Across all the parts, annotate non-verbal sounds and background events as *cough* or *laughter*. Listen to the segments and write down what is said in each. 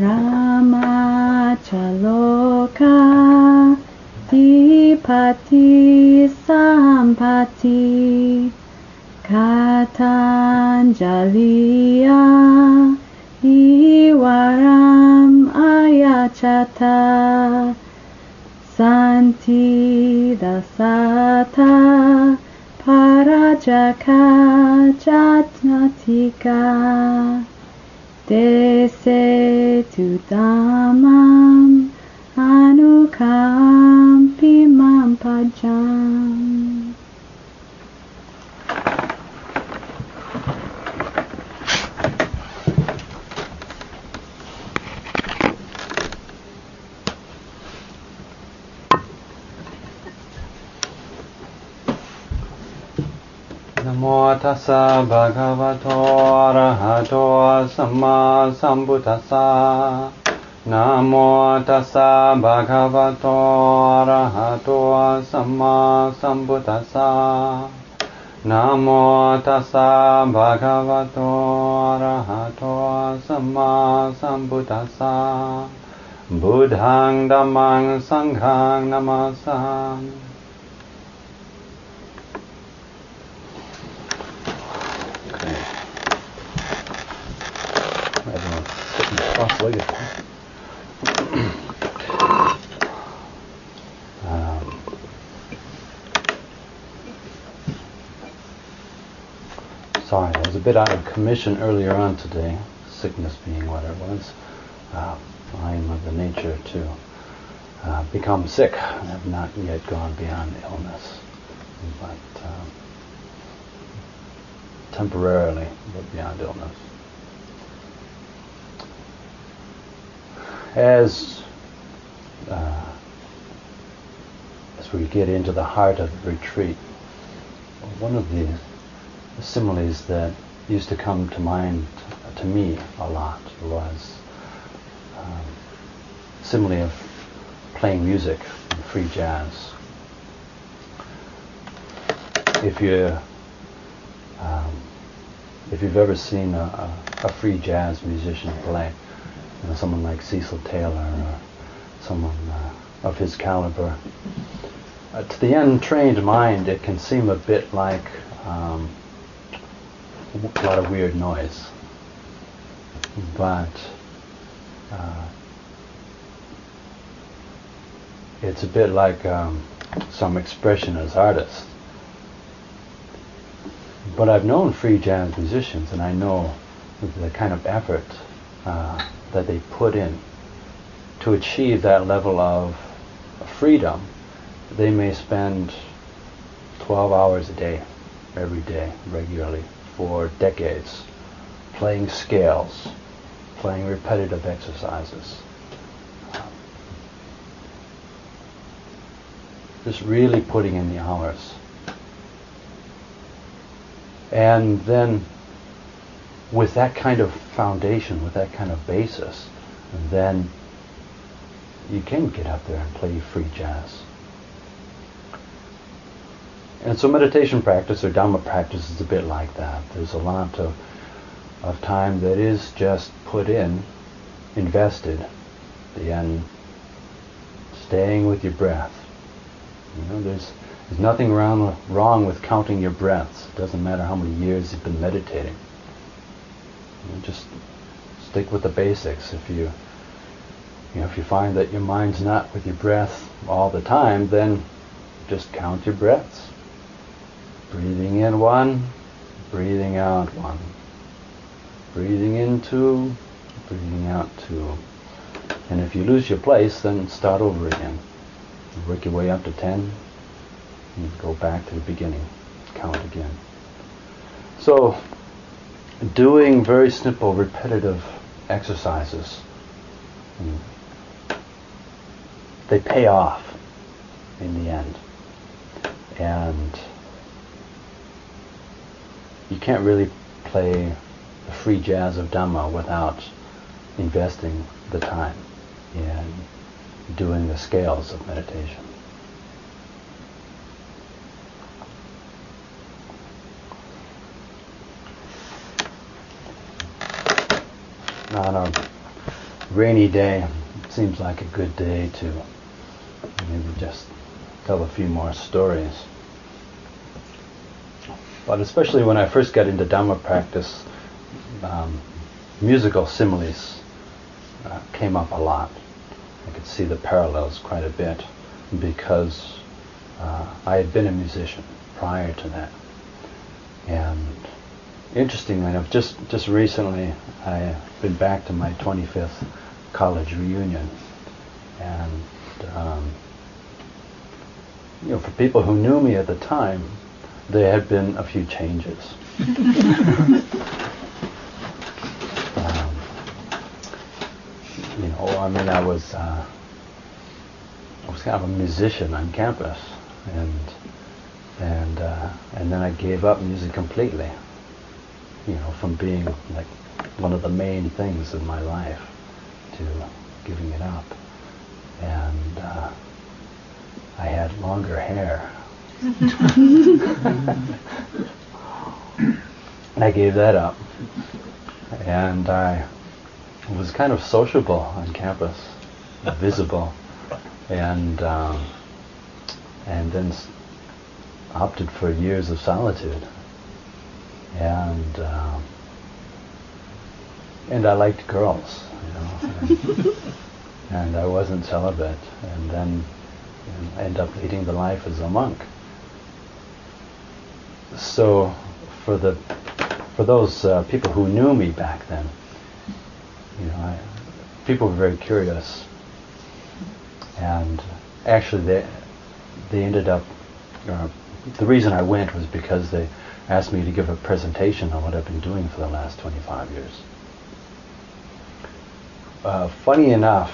Ramachaloka Dipati Sampati Katanjaliya Iwaram Ayachata Santi Dasata Parajaka Jatnatika Dese Tudamam Anukampi Mampajam ทัสสะบะคะวะโตอะระหะโตสัมมาสัมพุทธัสสะนะโมทัสสะบะคะวะโตอะระหะโตสัมมาสัมพุทธัสสะนะโมทัสสะบะคะวะโตอะระหะโตสัมมาสัมพุทธัสสะบุตังดัมมังสังฆังนามาสัง um, sorry, I was a bit out of commission earlier on today, sickness being what it was. Uh, I am of the nature to uh, become sick. I have not yet gone beyond illness, but um, temporarily, but beyond illness. As uh, as we get into the heart of retreat, one of the similes that used to come to mind to me a lot was um, simile of playing music and free jazz. If you um, if you've ever seen a, a, a free jazz musician play, you know, someone like Cecil Taylor or someone uh, of his caliber, uh, to the untrained mind, it can seem a bit like um, a lot of weird noise. But uh, it's a bit like um, some expressionist artist. But I've known free jazz musicians, and I know the kind of effort uh, that they put in to achieve that level of freedom. They may spend 12 hours a day, every day, regularly, for decades, playing scales, playing repetitive exercises. Just really putting in the hours. And then with that kind of foundation, with that kind of basis, then you can get up there and play free jazz. And so meditation practice or Dhamma practice is a bit like that. There's a lot of, of time that is just put in, invested, in staying with your breath. You know, there's there's nothing wrong, wrong with counting your breaths. It doesn't matter how many years you've been meditating. Just stick with the basics. If you, you know, if you find that your mind's not with your breath all the time, then just count your breaths. Breathing in one, breathing out one. Breathing in two, breathing out two. And if you lose your place, then start over again. Work your way up to ten, and go back to the beginning. Count again. So, doing very simple, repetitive exercises, they pay off in the end. And you can't really play the free jazz of Dhamma without investing the time in doing the scales of meditation. On a rainy day seems like a good day to maybe just tell a few more stories. But especially when I first got into Dhamma practice, um, musical similes uh, came up a lot. I could see the parallels quite a bit because uh, I had been a musician prior to that. And interestingly enough, just, just recently I've been back to my 25th college reunion. And, um, you know, for people who knew me at the time, there had been a few changes. *laughs* um, you know, I mean, I was, uh, I was kind of a musician on campus, and and uh, and then I gave up music completely. You know, from being like one of the main things in my life to giving it up, and uh, I had longer hair. *laughs* I gave that up, and I was kind of sociable on campus, visible, and um, and then opted for years of solitude, and um, and I liked girls, you know, and, *laughs* and I wasn't celibate, and then you know, end up leading the life as a monk. So, for the for those uh, people who knew me back then, you know, I, people were very curious, and actually they they ended up. Uh, the reason I went was because they asked me to give a presentation on what I've been doing for the last 25 years. Uh, funny enough,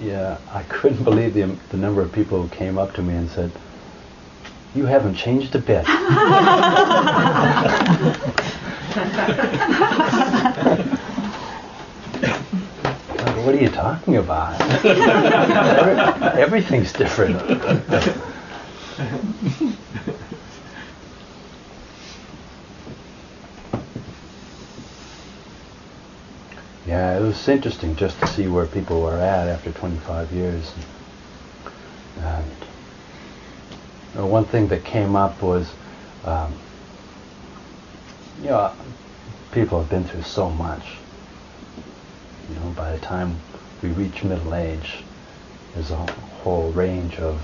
yeah, I couldn't believe the the number of people who came up to me and said, "You haven't changed a bit." What are you talking about? Every- everything's different. Yeah, it was interesting just to see where people were at after 25 years. And uh, one thing that came up was, um, you know, people have been through so much you know, by the time we reach middle age, there's a whole range of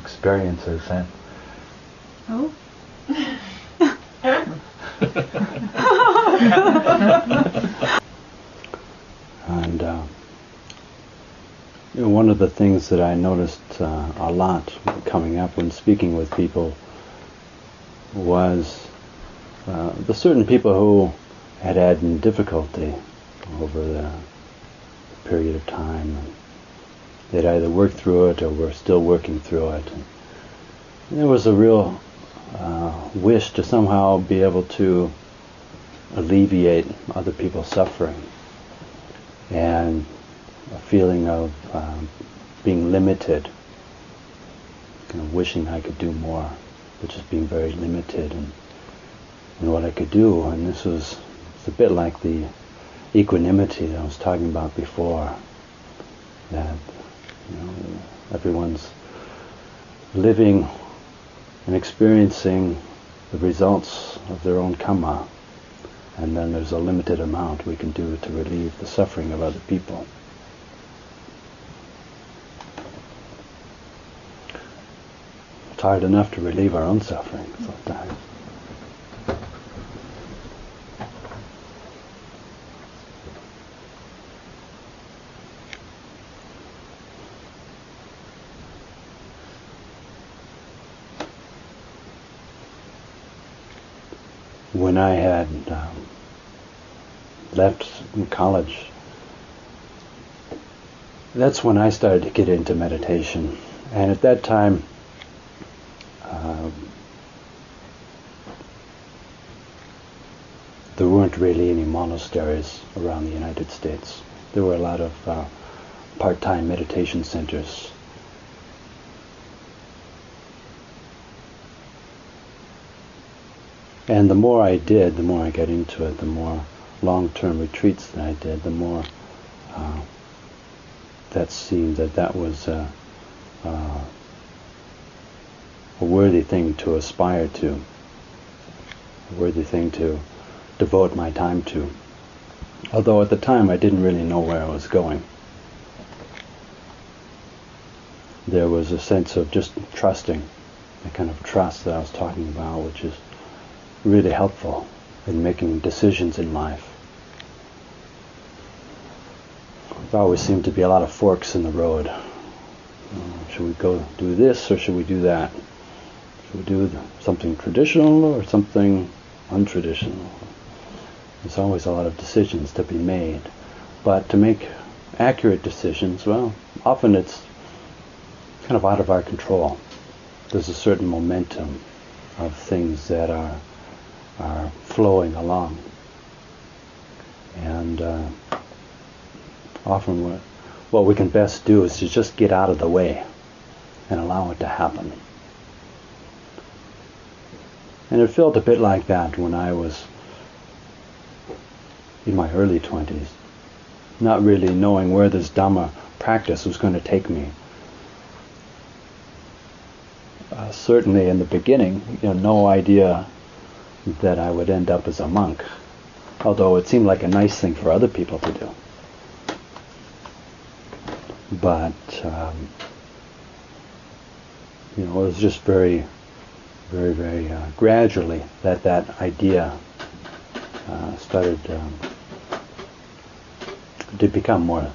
experiences that Oh. *laughs* *laughs* *laughs* and uh, you know, one of the things that I noticed uh, a lot coming up when speaking with people was uh, the certain people who had had difficulty over the period of time. They'd either worked through it or were still working through it. And there was a real uh, wish to somehow be able to alleviate other people's suffering and a feeling of um, being limited, kind of wishing I could do more, but just being very limited in, in what I could do. And this was it's a bit like the equanimity that I was talking about before. That you know, everyone's living and experiencing the results of their own karma, and then there's a limited amount we can do to relieve the suffering of other people. It's hard enough to relieve our own suffering sometimes. when I had um, left in college, that's when I started to get into meditation. And at that time, um, there weren't really any monasteries around the United States. There were a lot of uh, part-time meditation centers. And the more I did, the more I got into it, the more long-term retreats that I did, the more uh, that seemed that that was uh, uh, a worthy thing to aspire to, a worthy thing to devote my time to. Although at the time I didn't really know where I was going. There was a sense of just trusting, the kind of trust that I was talking about, which is really helpful in making decisions in life. There always seem to be a lot of forks in the road. Uh, should we go do this or should we do that? Should we do something traditional or something untraditional? There's always a lot of decisions to be made. But to make accurate decisions, well, often it's kind of out of our control. There's a certain momentum of things that are are flowing along. And uh, often what, what we can best do is to just get out of the way and allow it to happen. And it felt a bit like that when I was in my early 20s, not really knowing where this Dhamma practice was going to take me. Uh, certainly in the beginning, you know, no idea that I would end up as a monk, although it seemed like a nice thing for other people to do. But um, you know, it was just very, very, very uh, gradually that that idea uh, started um, to become more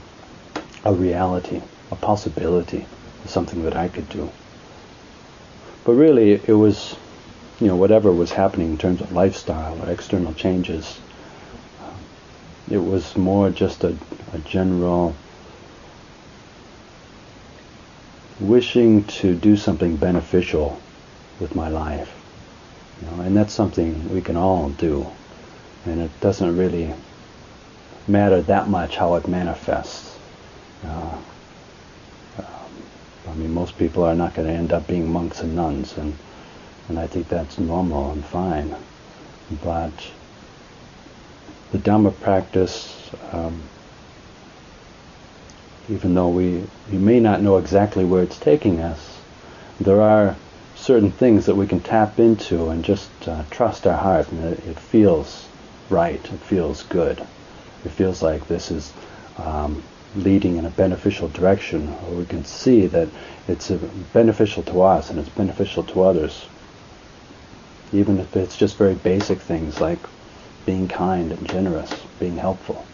a reality, a possibility, something that I could do. But really, it was you know, whatever was happening in terms of lifestyle or external changes, it was more just a, a general wishing to do something beneficial with my life. You know, and that's something we can all do. And it doesn't really matter that much how it manifests. Uh, um, I mean, most people are not going to end up being monks and nuns, and and I think that's normal and fine. But the Dhamma practice, um, even though we, we may not know exactly where it's taking us, there are certain things that we can tap into and just uh, trust our heart, and it, it, feels right, it feels good. It feels like this is um, leading in a beneficial direction, or we can see that it's beneficial to us and it's beneficial to others. Even if it's just very basic things like being kind and generous, being helpful,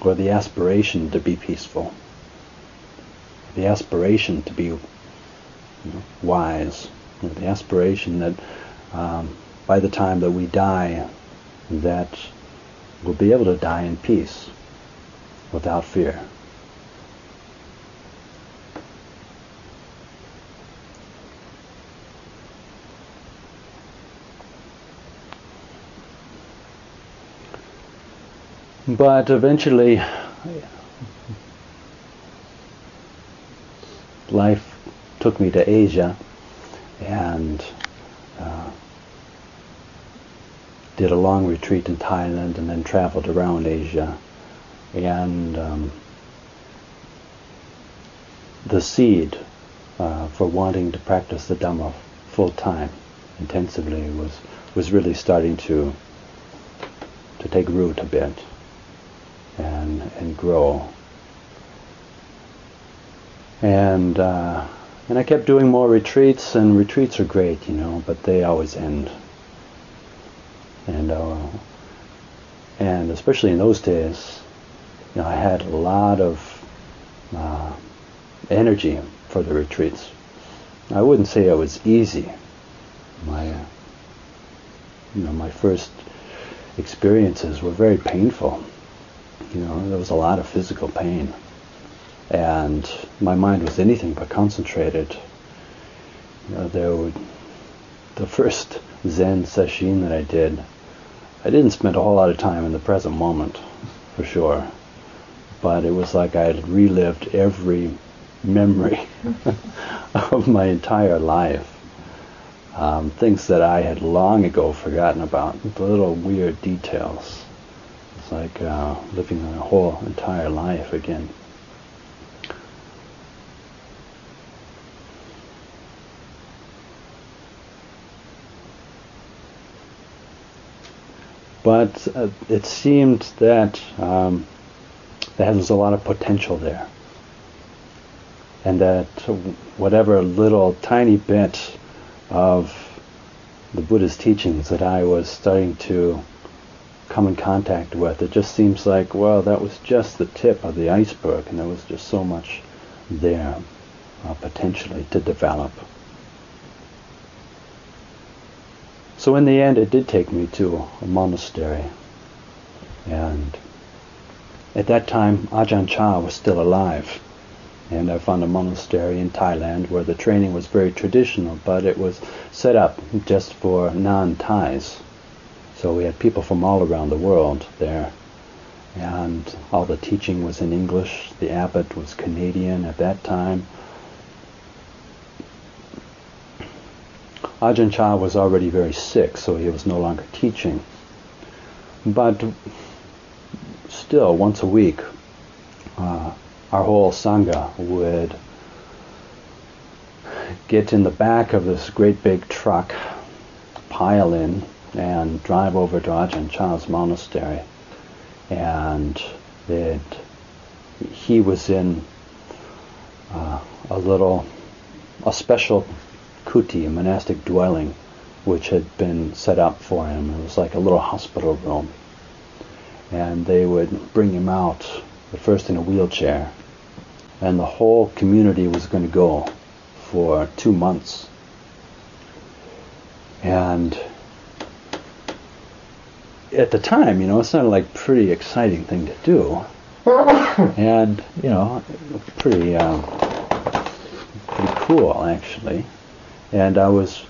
or the aspiration to be peaceful, the aspiration to be you know, wise, you know, the aspiration that um, by the time that we die, that we'll be able to die in peace without fear. But eventually, life took me to Asia and uh, did a long retreat in Thailand and then traveled around Asia. And um, the seed uh, for wanting to practice the Dhamma full time, intensively, was, was really starting to, to take root a bit and and grow. And uh, and I kept doing more retreats, and retreats are great, you know, but they always end. And uh, and especially in those days, you know, I had a lot of uh, energy for the retreats. I wouldn't say it was easy. My you know my first experiences were very painful you know, there was a lot of physical pain. And my mind was anything but concentrated. You know, there the first Zen sesshin that I did, I didn't spend a whole lot of time in the present moment, for sure. But it was like I had relived every memory *laughs* of my entire life. Um, things that I had long ago forgotten about, little weird details It's like uh, living a whole entire life again. But uh, it seemed that um, there was a lot of potential there. And that whatever little tiny bit of the Buddha's teachings that I was starting to come in contact with, it just seems like, well, that was just the tip of the iceberg, and there was just so much there uh, potentially to develop. So in the end, it did take me to a monastery. And at that time, Ajahn Chah was still alive. And I found a monastery in Thailand where the training was very traditional, but it was set up just for non-Thais. So we had people from all around the world there. And all the teaching was in English. The abbot was Canadian at that time. Ajahn Chah was already very sick, so he was no longer teaching. But still, once a week, uh, our whole Sangha would get in the back of this great big truck, pile in, and drive over to Ajahn Chah's monastery. And it, he was in uh, a little, a special kuti, a monastic dwelling, which had been set up for him. It was like a little hospital room. And they would bring him out, at first in a wheelchair, and the whole community was going to go for two months. And at the time, you know, it sounded like a pretty exciting thing to do. *coughs* and, you know, pretty, um, pretty cool, actually and I was,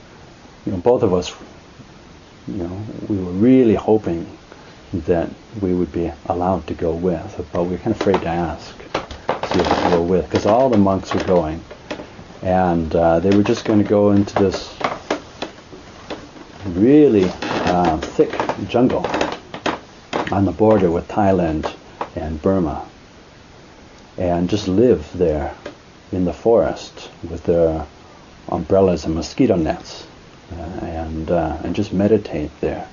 you know, both of us, you know, we were really hoping that we would be allowed to go with, but we were kind of afraid to ask, see if we could go with, because all the monks were going, and uh, they were just going to go into this really thick jungle on the border with Thailand and Burma, and just live there in the forest with their umbrellas and mosquito nets uh, and, uh, and just meditate there.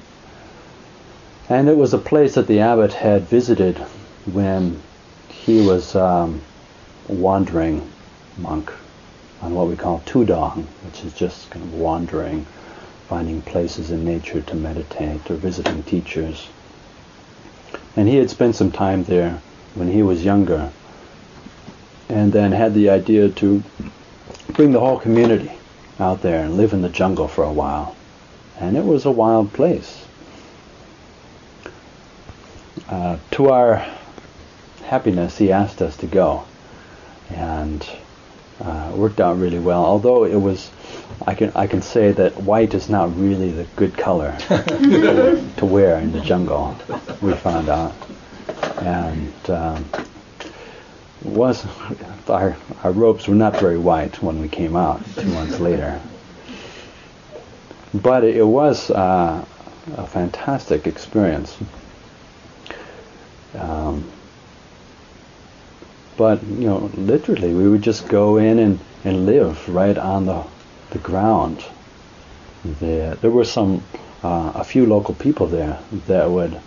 And it was a place that the abbot had visited when he was um, wandering monk on what we call tudong, which is just kind of wandering, finding places in nature to meditate or visiting teachers. And he had spent some time there when he was younger and then had the idea to bring the whole community out there and live in the jungle for a while. And it was a wild place. Uh, to our happiness, he asked us to go. And uh, worked out really well. Although it was, I can I can say that white is not really the good color *laughs* to, to, wear in the jungle. We found out, and um, was our, our robes were not very white when we came out two months later. But it, was uh, a fantastic experience. Um, but you know, literally, we would just go in and, and live right on the the ground. There, there were some uh, a few local people there that would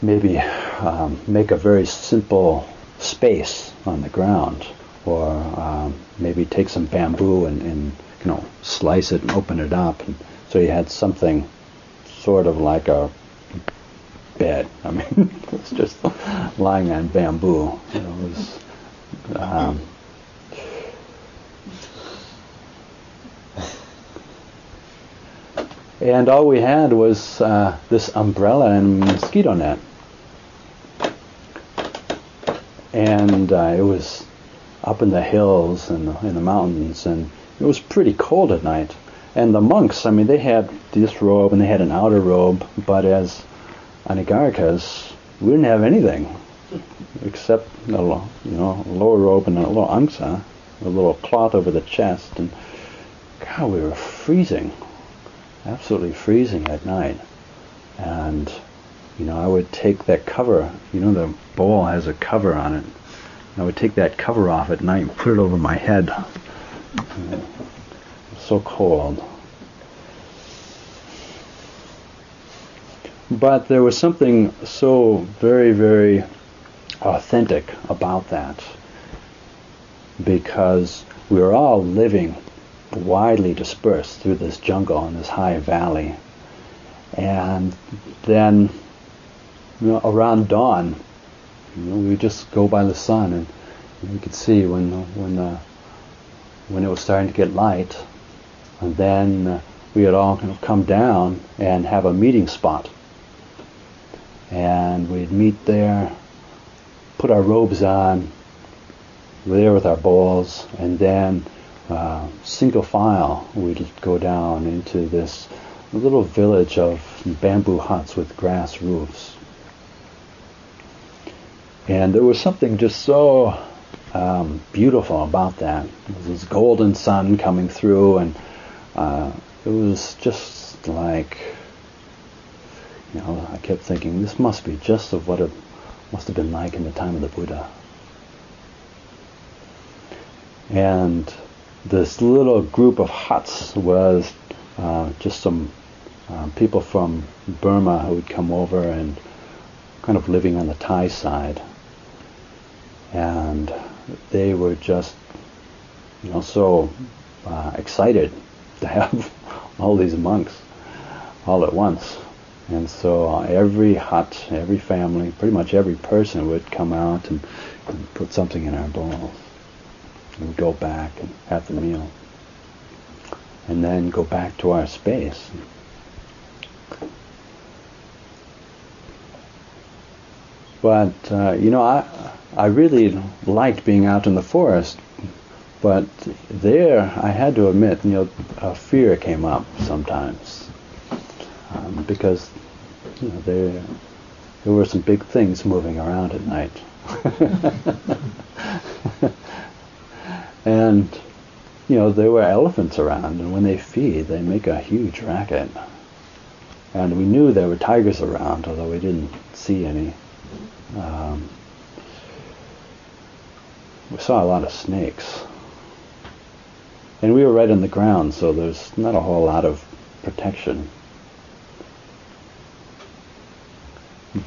maybe um, make a very simple space on the ground, or um, maybe take some bamboo and, and you know slice it and open it up, and so you had something sort of like a bed. I mean, *laughs* it was just lying on bamboo. It was. Um, and all we had was uh, this umbrella and mosquito net and uh, it was up in the hills and in the mountains, and it was pretty cold at night. And the monks, I mean, they had this robe and they had an outer robe, but as Anagarikas, we didn't have anything except a you know lower robe and a little angsa, a little cloth over the chest, and God, we were freezing, absolutely freezing at night, and you know, I would take that cover, you know, the bowl has a cover on it. I would take that cover off at night and put it over my head. So cold. But there was something so very, very authentic about that because we were all living widely dispersed through this jungle and this high valley. And then you know, around dawn, you know, we would just go by the sun and we could see when when the, when it was starting to get light, and then uh, we would all kind of come down and have a meeting spot. And we'd meet there, put our robes on, we're there with our bowls, and then uh, single file we'd go down into this little village of bamboo huts with grass roofs. And there was something just so um, beautiful about that. This golden sun coming through, and uh, it was just like, you know, I kept thinking this must be just of what it must have been like in the time of the Buddha. And this little group of huts was uh, just some uh, people from Burma who would come over and kind of living on the Thai side. And they were just, you know, so uh, excited to have *laughs* all these monks all at once. And so uh, every hut, every family, pretty much every person would come out and, and put something in our bowls and go back and have the meal. And then go back to our space. But, uh, you know, I, I really liked being out in the forest, but there I had to admit, you know, a fear came up sometimes um, because you know there there were some big things moving around at night, *laughs* and you know there were elephants around, and when they feed, they make a huge racket. And we knew there were tigers around, although we didn't see any. Um, we saw a lot of snakes. And we were right on the ground, so there's not a whole lot of protection.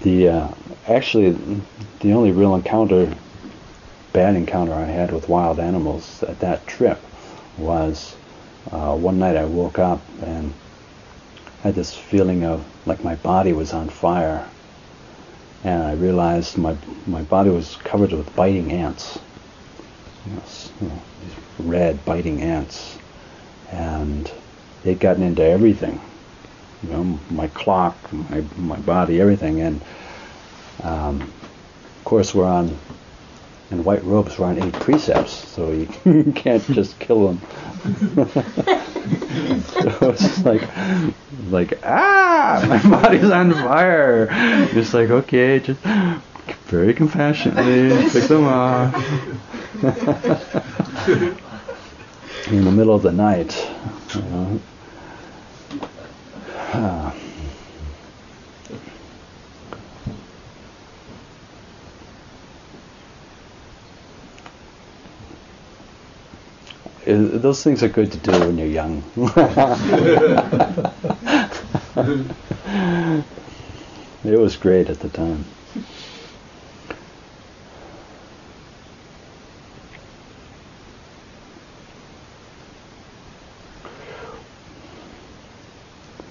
The uh, actually the only real encounter, bad encounter I had with wild animals at that trip was uh, one night I woke up and had this feeling of like my body was on fire, and I realized my my body was covered with biting ants. You know, these red biting ants, and they'd gotten into everything. You know, my clock, my my body, everything, and um, of course we're on in white robes we're on eight precepts, so you *laughs* can't just kill them. *laughs* so it's like, like ah, my body's on fire. Just like okay, just very compassionately pick them off. *laughs* in the middle of the night. You know. Uh, those things are good to do when you're young. *laughs* it was great at the time.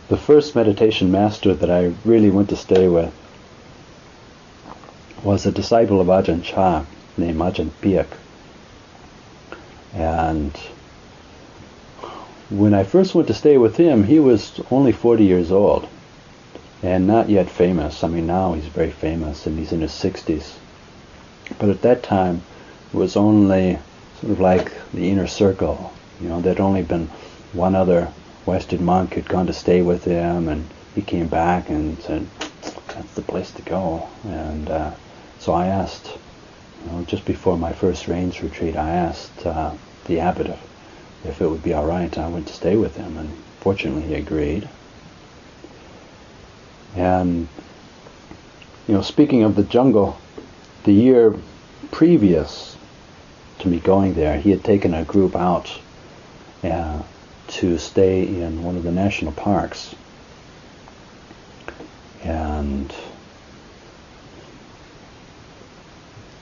The first meditation master that I really went to stay with was a disciple of Ajahn Chah named Ajahn Piak. And when I first went to stay with him, he was only 40 years old and not yet famous. I mean, now he's very famous and he's in his 60s. But at that time, it was only sort of like the inner circle. You know, there'd only been one other Western monk had gone to stay with him, and he came back and said, "That's the place to go." And uh, so I asked, you know, just before my first rains retreat, I asked uh, the abbot if, if it would be all right. I went to stay with him, and fortunately he agreed. And you know, speaking of the jungle, the year previous to me going there, he had taken a group out uh, to stay in one of the national parks. And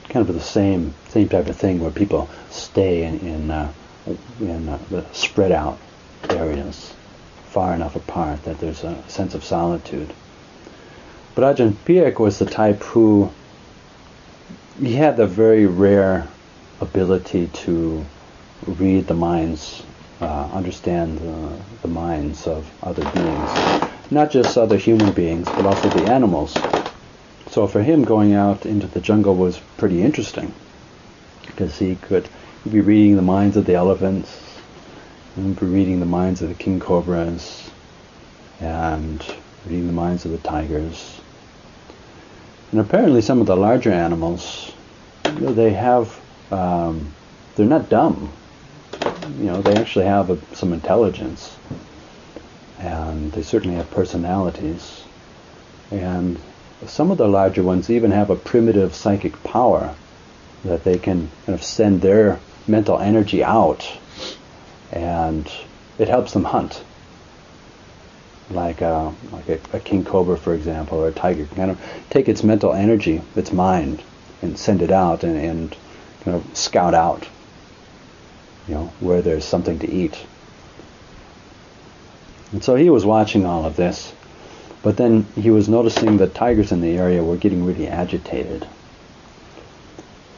kind of the same same type of thing where people stay in in, uh, in uh, the spread out areas, far enough apart that there's a sense of solitude. But Ajahn Piak was the type who he had the very rare ability to read the minds, uh, understand the, the minds of other beings, not just other human beings, but also the animals. So for him, going out into the jungle was pretty interesting because he could be reading the minds of the elephants, and be reading the minds of the king cobras, and reading the minds of the tigers. And apparently, some of the larger animals, they have, um, they're not dumb. You know, they actually have a, some intelligence, and they certainly have personalities. And some of the larger ones even have a primitive psychic power that they can kind of send their mental energy out, and it helps them hunt like a, uh, like a, a, king cobra, for example, or a tiger, can kind of take its mental energy, its mind, and send it out and, and kind of scout out, you know, where there's something to eat. And so he was watching all of this, but then he was noticing that tigers in the area were getting really agitated.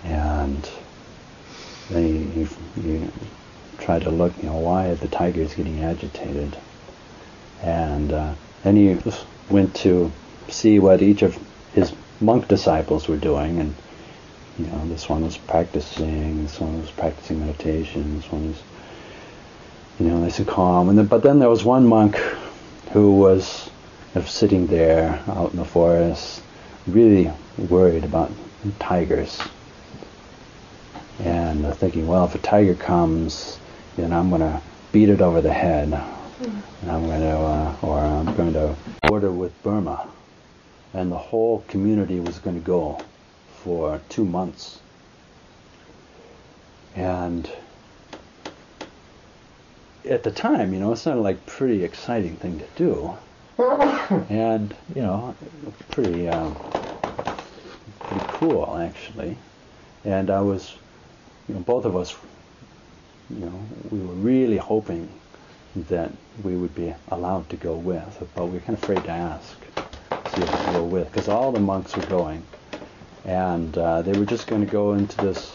And then he, he, he tried to look, you know, why are the tigers getting agitated? And uh, then he went to see what each of his monk disciples were doing, and you know, this one was practicing, this one was practicing meditation, this one was, you know, nice and calm. And then, but then there was one monk who was sitting there out in the forest, really worried about tigers, and thinking, well, if a tiger comes, then I'm going to beat it over the head. And I'm going to, uh, or I'm going to border with Burma. And the whole community was going to go for two months. And at the time, you know, it sounded like a pretty exciting thing to do. *coughs* and, you know, pretty, um, pretty cool, actually. And I was, you know, both of us, you know, we were really hoping that we would be allowed to go with, but we were kind of afraid to ask, see if we go with, because all the monks were going, and uh, they were just going to go into this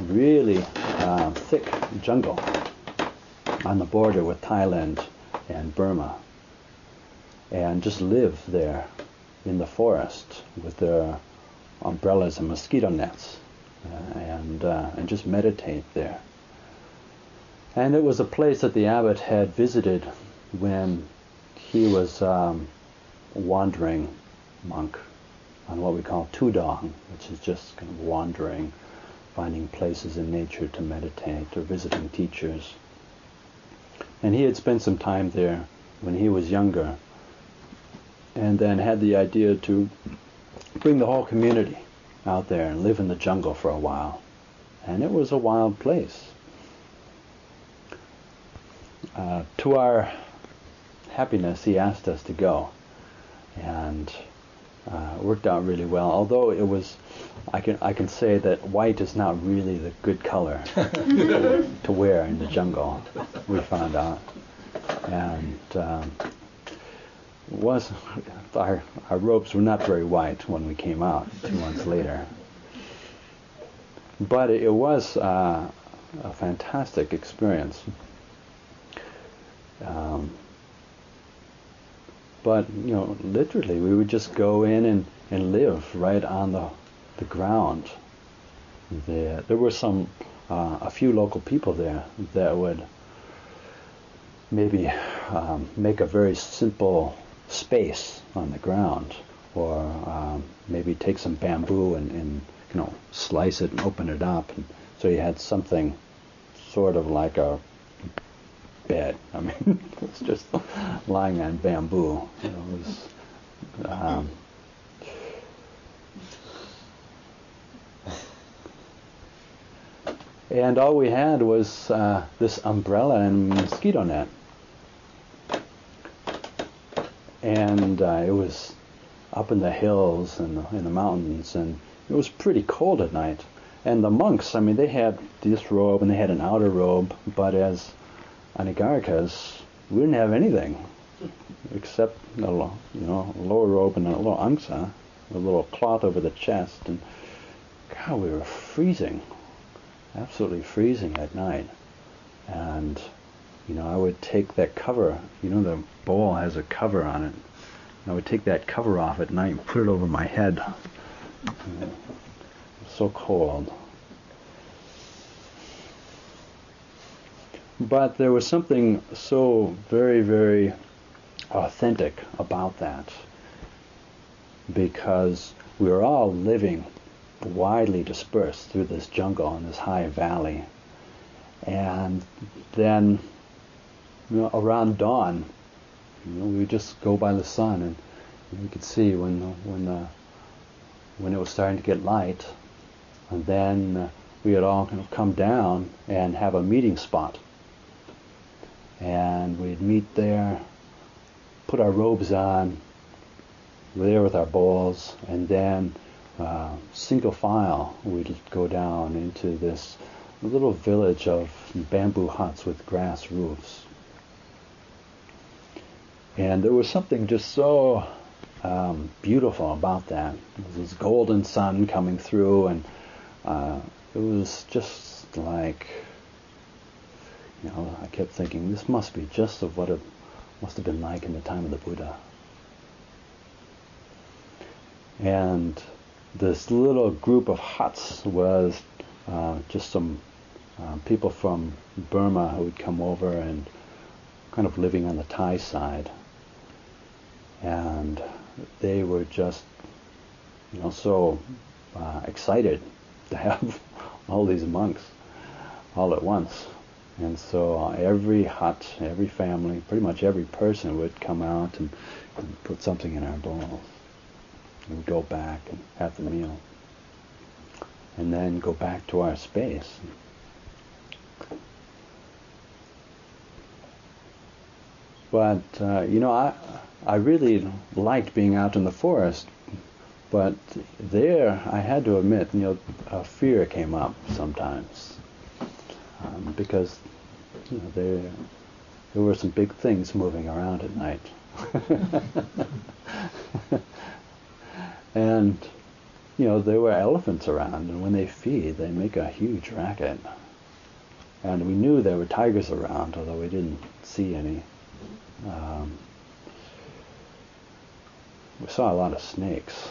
really uh, thick jungle on the border with Thailand and Burma, and just live there in the forest with their umbrellas and mosquito nets, uh, and uh, and just meditate there. And it was a place that the abbot had visited when he was um, wandering monk on what we call tudong, which is just kind of wandering, finding places in nature to meditate or visiting teachers. And he had spent some time there when he was younger and then had the idea to bring the whole community out there and live in the jungle for a while. And it was a wild place. Uh, to our happiness, he asked us to go, and uh, worked out really well. Although it was, I can I can say that white is not really the good color to, *laughs* to, wear in the jungle. We found out, and um, was our our robes were not very white when we came out two months later. But it, it was uh, a fantastic experience. Um, but you know, literally, we would just go in and, and live right on the the ground. There, there were some uh, a few local people there that would maybe um, make a very simple space on the ground, or um, maybe take some bamboo and, and you know slice it and open it up, and so you had something sort of like a bed. *laughs* I mean, it was just lying on bamboo. It was. Um, and all we had was uh, this umbrella and mosquito net. And uh, it was up in the hills and in the mountains, and it was pretty cold at night. And the monks, I mean, they had this robe and they had an outer robe, but as Anagarikas, we didn't have anything except a you know lower robe and a little angsa, a little cloth over the chest, and God, we were freezing, absolutely freezing at night. And you know, I would take that cover. You know, the bowl has a cover on it. I would take that cover off at night and put it over my head. so cold. But there was something so very, very authentic about that because we were all living widely dispersed through this jungle and this high valley. And then you know, around dawn, you know, we would just go by the sun and we could see when when the, when it was starting to get light, and then uh, we would all kind of come down and have a meeting spot, and we'd meet there, put our robes on, we're there with our bowls, and then uh, single file we'd go down into this little village of bamboo huts with grass roofs. And there was something just so um, beautiful about that. There was This golden sun coming through, and uh, it was just like, you know, I kept thinking, this must be just of what it must have been like in the time of the Buddha. And this little group of huts was uh, just some uh, people from Burma who would come over and kind of living on the Thai side. And they were just, you know, so uh, excited to have *laughs* all these monks all at once. And so uh, every hut, every family, pretty much every person would come out and, and put something in our bowls. And we'd go back and have the meal. And then go back to our space. But, uh, you know, I, I really liked being out in the forest. But there, I had to admit, you know, a fear came up sometimes. Um, because, you know, there, there were some big things moving around at night. *laughs* and, you know, there were elephants around, and when they feed, they make a huge racket. And we knew there were tigers around, although we didn't see any. Um, we saw a lot of snakes.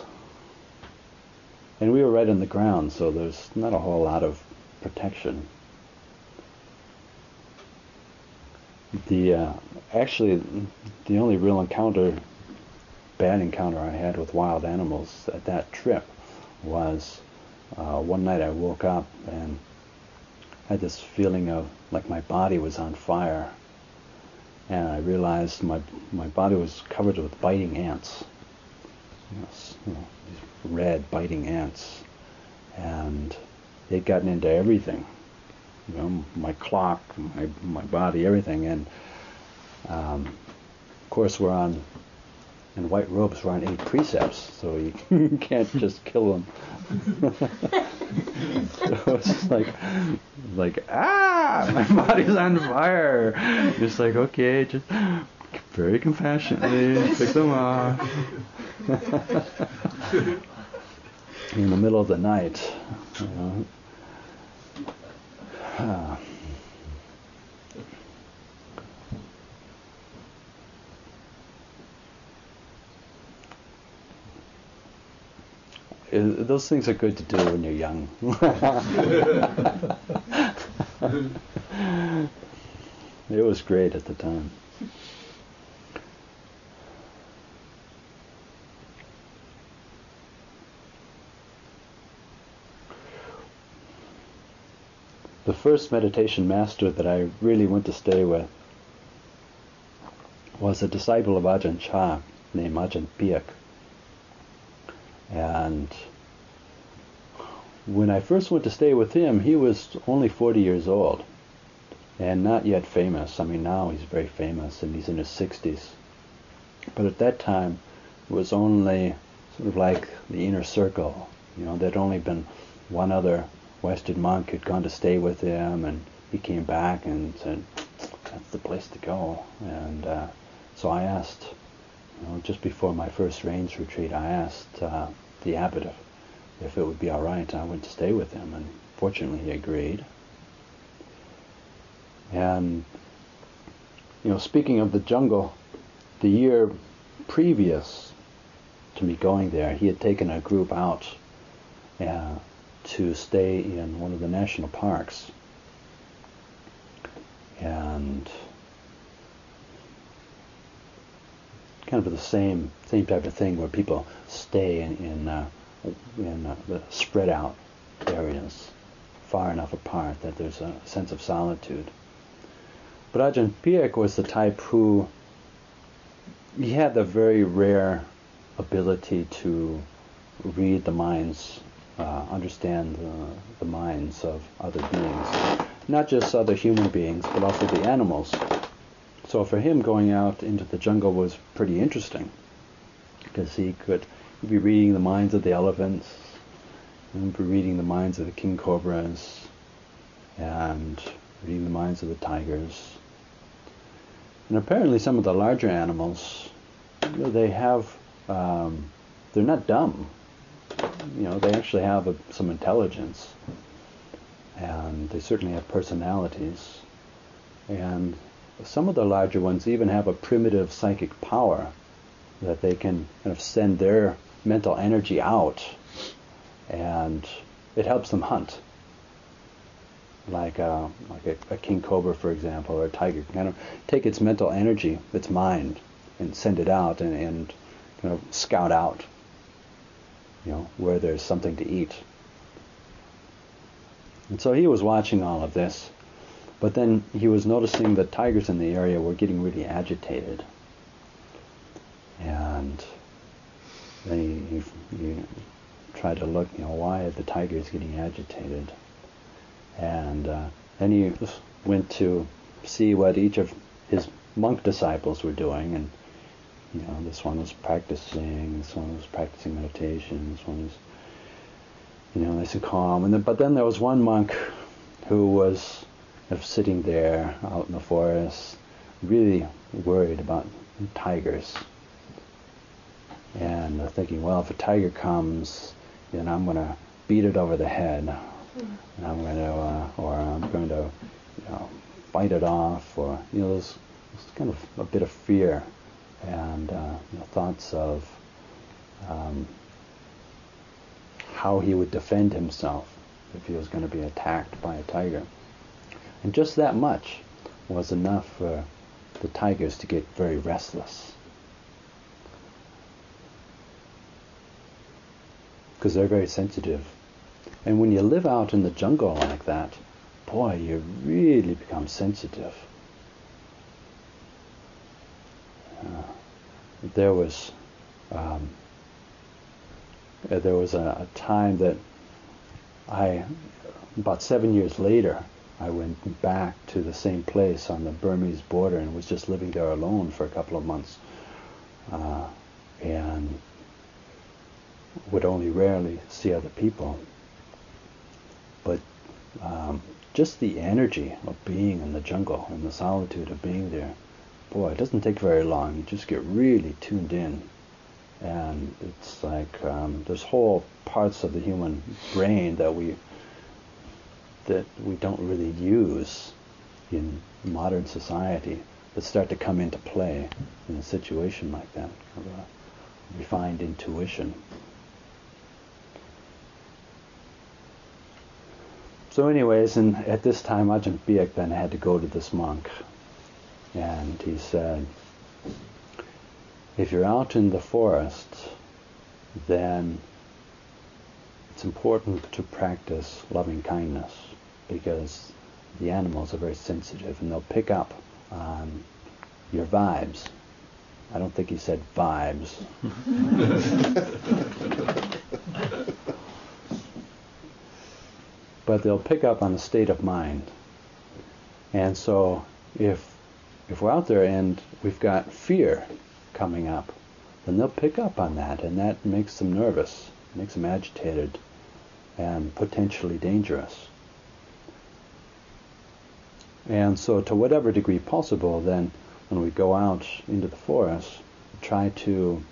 And we were right in the ground, so there's not a whole lot of protection. The uh, actually the only real encounter, bad encounter I had with wild animals at that trip was uh, one night I woke up and had this feeling of like my body was on fire and I realized my my body was covered with biting ants. You know, these red biting ants, and they'd gotten into everything. You know, my clock, my my body, everything, and um, of course we're on in white robes. We're on eight precepts, so you *laughs* can't just kill them. *laughs* so it's like, like ah, my *laughs* body's on fire. Just like okay, just very compassionately pick them off. In the middle of the night. You know. *sighs* Those things are good to do when you're young. *laughs* *laughs* it was great at the time. The first meditation master that I really went to stay with was a disciple of Ajahn Chah named Ajahn Piak. And when I first went to stay with him, he was only 40 years old and not yet famous. I mean, now he's very famous and he's in his 60s. But at that time, it was only sort of like the inner circle. You know, there'd only been one other Western monk who'd gone to stay with him, and he came back and said, "That's the place to go." And uh, so I asked, you know, just before my first rains retreat, I asked uh, the abbot if, if it would be all right. I went to stay with him, and fortunately, he agreed. And you know, speaking of the jungle, the year previous to me going there, he had taken a group out uh, to stay in one of the national parks. And kind of the same same type of thing where people stay in in, uh, in uh, the spread out areas, far enough apart that there's a sense of solitude. But Ajahn Piak was the type who he had the very rare ability to read the minds, uh, understand the, the minds of other beings, not just other human beings, but also the animals. So for him, going out into the jungle was pretty interesting because he could be reading the minds of the elephants, and be reading the minds of the king cobras, and reading the minds of the tigers. And apparently, some of the larger animals, they have, um, they're not dumb. You know, they actually have a, some intelligence, and they certainly have personalities. And some of the larger ones even have a primitive psychic power that they can kind of send their mental energy out, and it helps them hunt like a, like a, a, king cobra, for example, or a tiger, kind of take its mental energy, its mind, and send it out and, and kind of scout out, you know, where there's something to eat. And so he was watching all of this, but then he was noticing that tigers in the area were getting really agitated. And then he, he, he tried to look, you know, why are the tigers getting agitated? And uh, then he went to see what each of his monk disciples were doing, and you know, this one was practicing, this one was practicing meditation, this one was, you know, nice and calm. And then, but then there was one monk who was sitting there out in the forest, really worried about tigers, and thinking, well, if a tiger comes, then I'm going to beat it over the head. And I'm going to, uh, or I'm going to, you know, bite it off, or you know, there's, there's kind of a bit of fear and uh, you know, thoughts of um, how he would defend himself if he was going to be attacked by a tiger. And just that much was enough for the tigers to get very restless. Because they're very sensitive and when you live out in the jungle like that, boy, you really become sensitive. Uh, there was um, there was a, a, time that I, about seven years later, I went back to the same place on the Burmese border and was just living there alone for a couple of months, uh, and would only rarely see other people. But um, just the energy of being in the jungle and the solitude of being there, boy, it doesn't take very long. You just get really tuned in, and it's like um, there's whole parts of the human brain that we that we don't really use in modern society that start to come into play in a situation like that, of a refined intuition. So anyways, and at this time Ajahn Piak then had to go to this monk. And he said, if you're out in the forest, then it's important to practice loving kindness because the animals are very sensitive and they'll pick up on your vibes. I don't think he said vibes. *laughs* but they'll pick up on the state of mind. And so if if we're out there and we've got fear coming up, then they'll pick up on that and that makes them nervous, makes them agitated and potentially dangerous. And so to whatever degree possible then when we go out into the forest, try to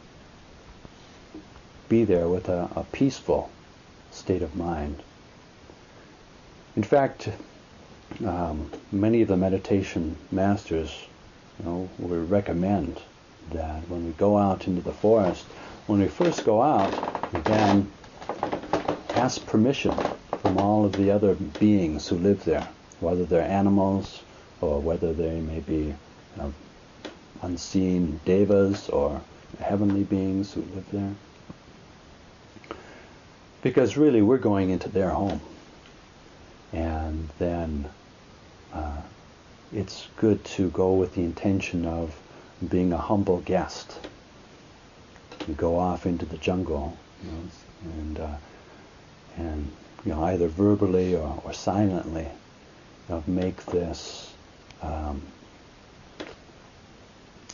be there with a, a peaceful state of mind. In fact, um, many of the meditation masters, you know, would recommend that when we go out into the forest, when we first go out, we then ask permission from all of the other beings who live there, whether they're animals or whether they may be you know, unseen devas or heavenly beings who live there. Because really we're going into their home. And then uh, it's good to go with the intention of being a humble guest. You go off into the jungle, you know, and uh, and you know either verbally or, or silently, you make this um,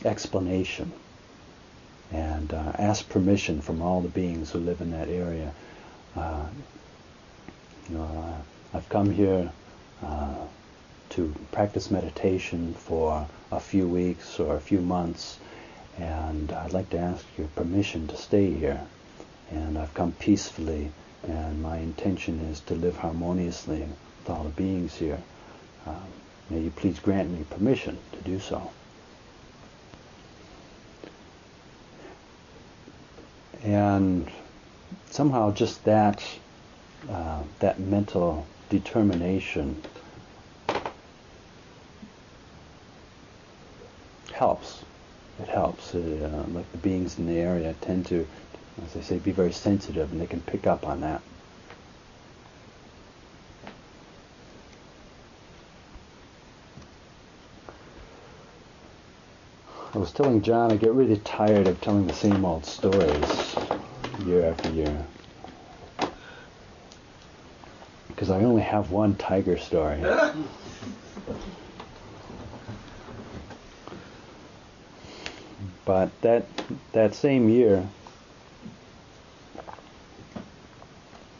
explanation and uh, ask permission from all the beings who live in that area. Uh, you know, uh, I've come here uh, to practice meditation for a few weeks or a few months, and I'd like to ask your permission to stay here. And I've come peacefully, and my intention is to live harmoniously with all the beings here. Um, may you please grant me permission to do so. And somehow just that uh, that mental determination helps. It helps. Uh, like the beings in the area tend to, as I say, be very sensitive, and they can pick up on that. I was telling John I get really tired of telling the same old stories year after year. Because I only have one tiger story. *laughs* but that that same year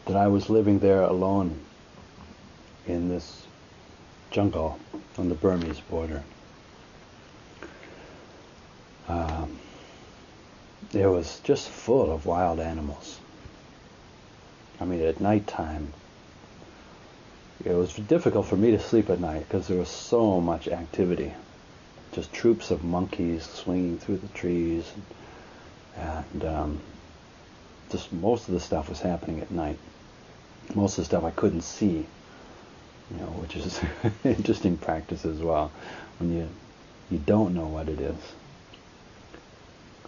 that I was living there alone in this jungle on the Burmese border. Um, it was just full of wild animals. I mean, at nighttime, it was difficult for me to sleep at night because there was so much activity. Just troops of monkeys swinging through the trees, and, and um, just most of the stuff was happening at night. Most of the stuff I couldn't see, you know, which is *laughs* interesting practice as well when you you don't know what it is.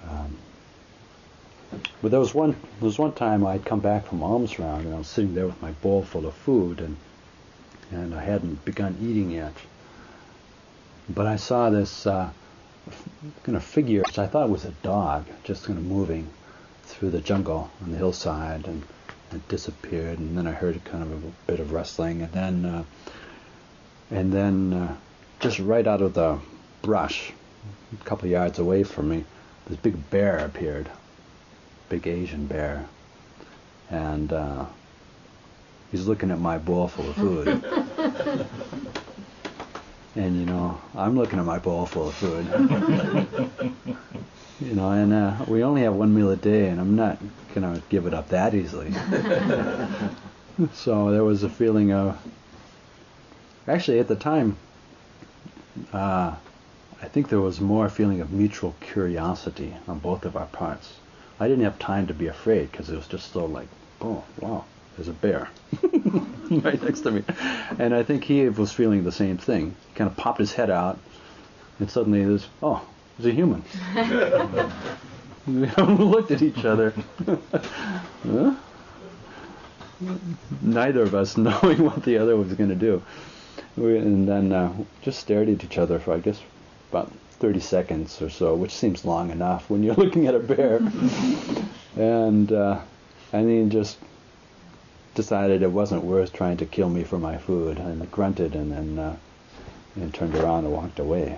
Um, but there was one there was one time I'd come back from alms round and I was sitting there with my bowl full of food and and I hadn't begun eating yet. But I saw this uh, kind of figure, which I thought was a dog, just kind of moving through the jungle on the hillside, and it disappeared. And then I heard kind of a bit of rustling, and then uh, and then uh, just right out of the brush, a couple yards away from me, this big bear appeared, big Asian bear, and uh, he's looking at my bowl full of food. *laughs* and you know, I'm looking at my bowl full of food. *laughs* you know, and uh, we only have one meal a day, and I'm not gonna give it up that easily. *laughs* so there was a feeling of, actually, at the time, uh, I think there was more feeling of mutual curiosity on both of our parts. I didn't have time to be afraid because it was just so like, boom, wow, there's a bear *laughs* right next to me. And I think he was feeling the same thing. He kind of popped his head out, and suddenly there's, oh, there's a human. *laughs* we looked at each other. *laughs* huh? Neither of us knowing what the other was going to do. We, and then uh, just stared at each other for, I guess, about 30 seconds or so, which seems long enough when you're looking at a bear. and uh, and then just decided it wasn't worth trying to kill me for my food, and grunted and then uh, and turned around and walked away.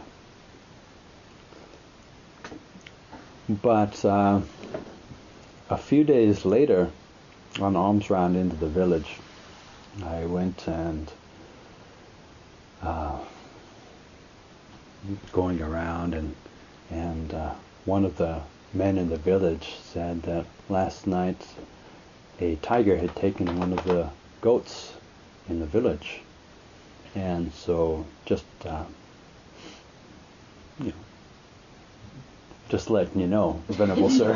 But uh, a few days later, on alms round into the village, I went and uh, going around and and uh, one of the men in the village said that last night a tiger had taken one of the goats in the village, and so just uh, you know, just letting you know, venerable sir. *laughs*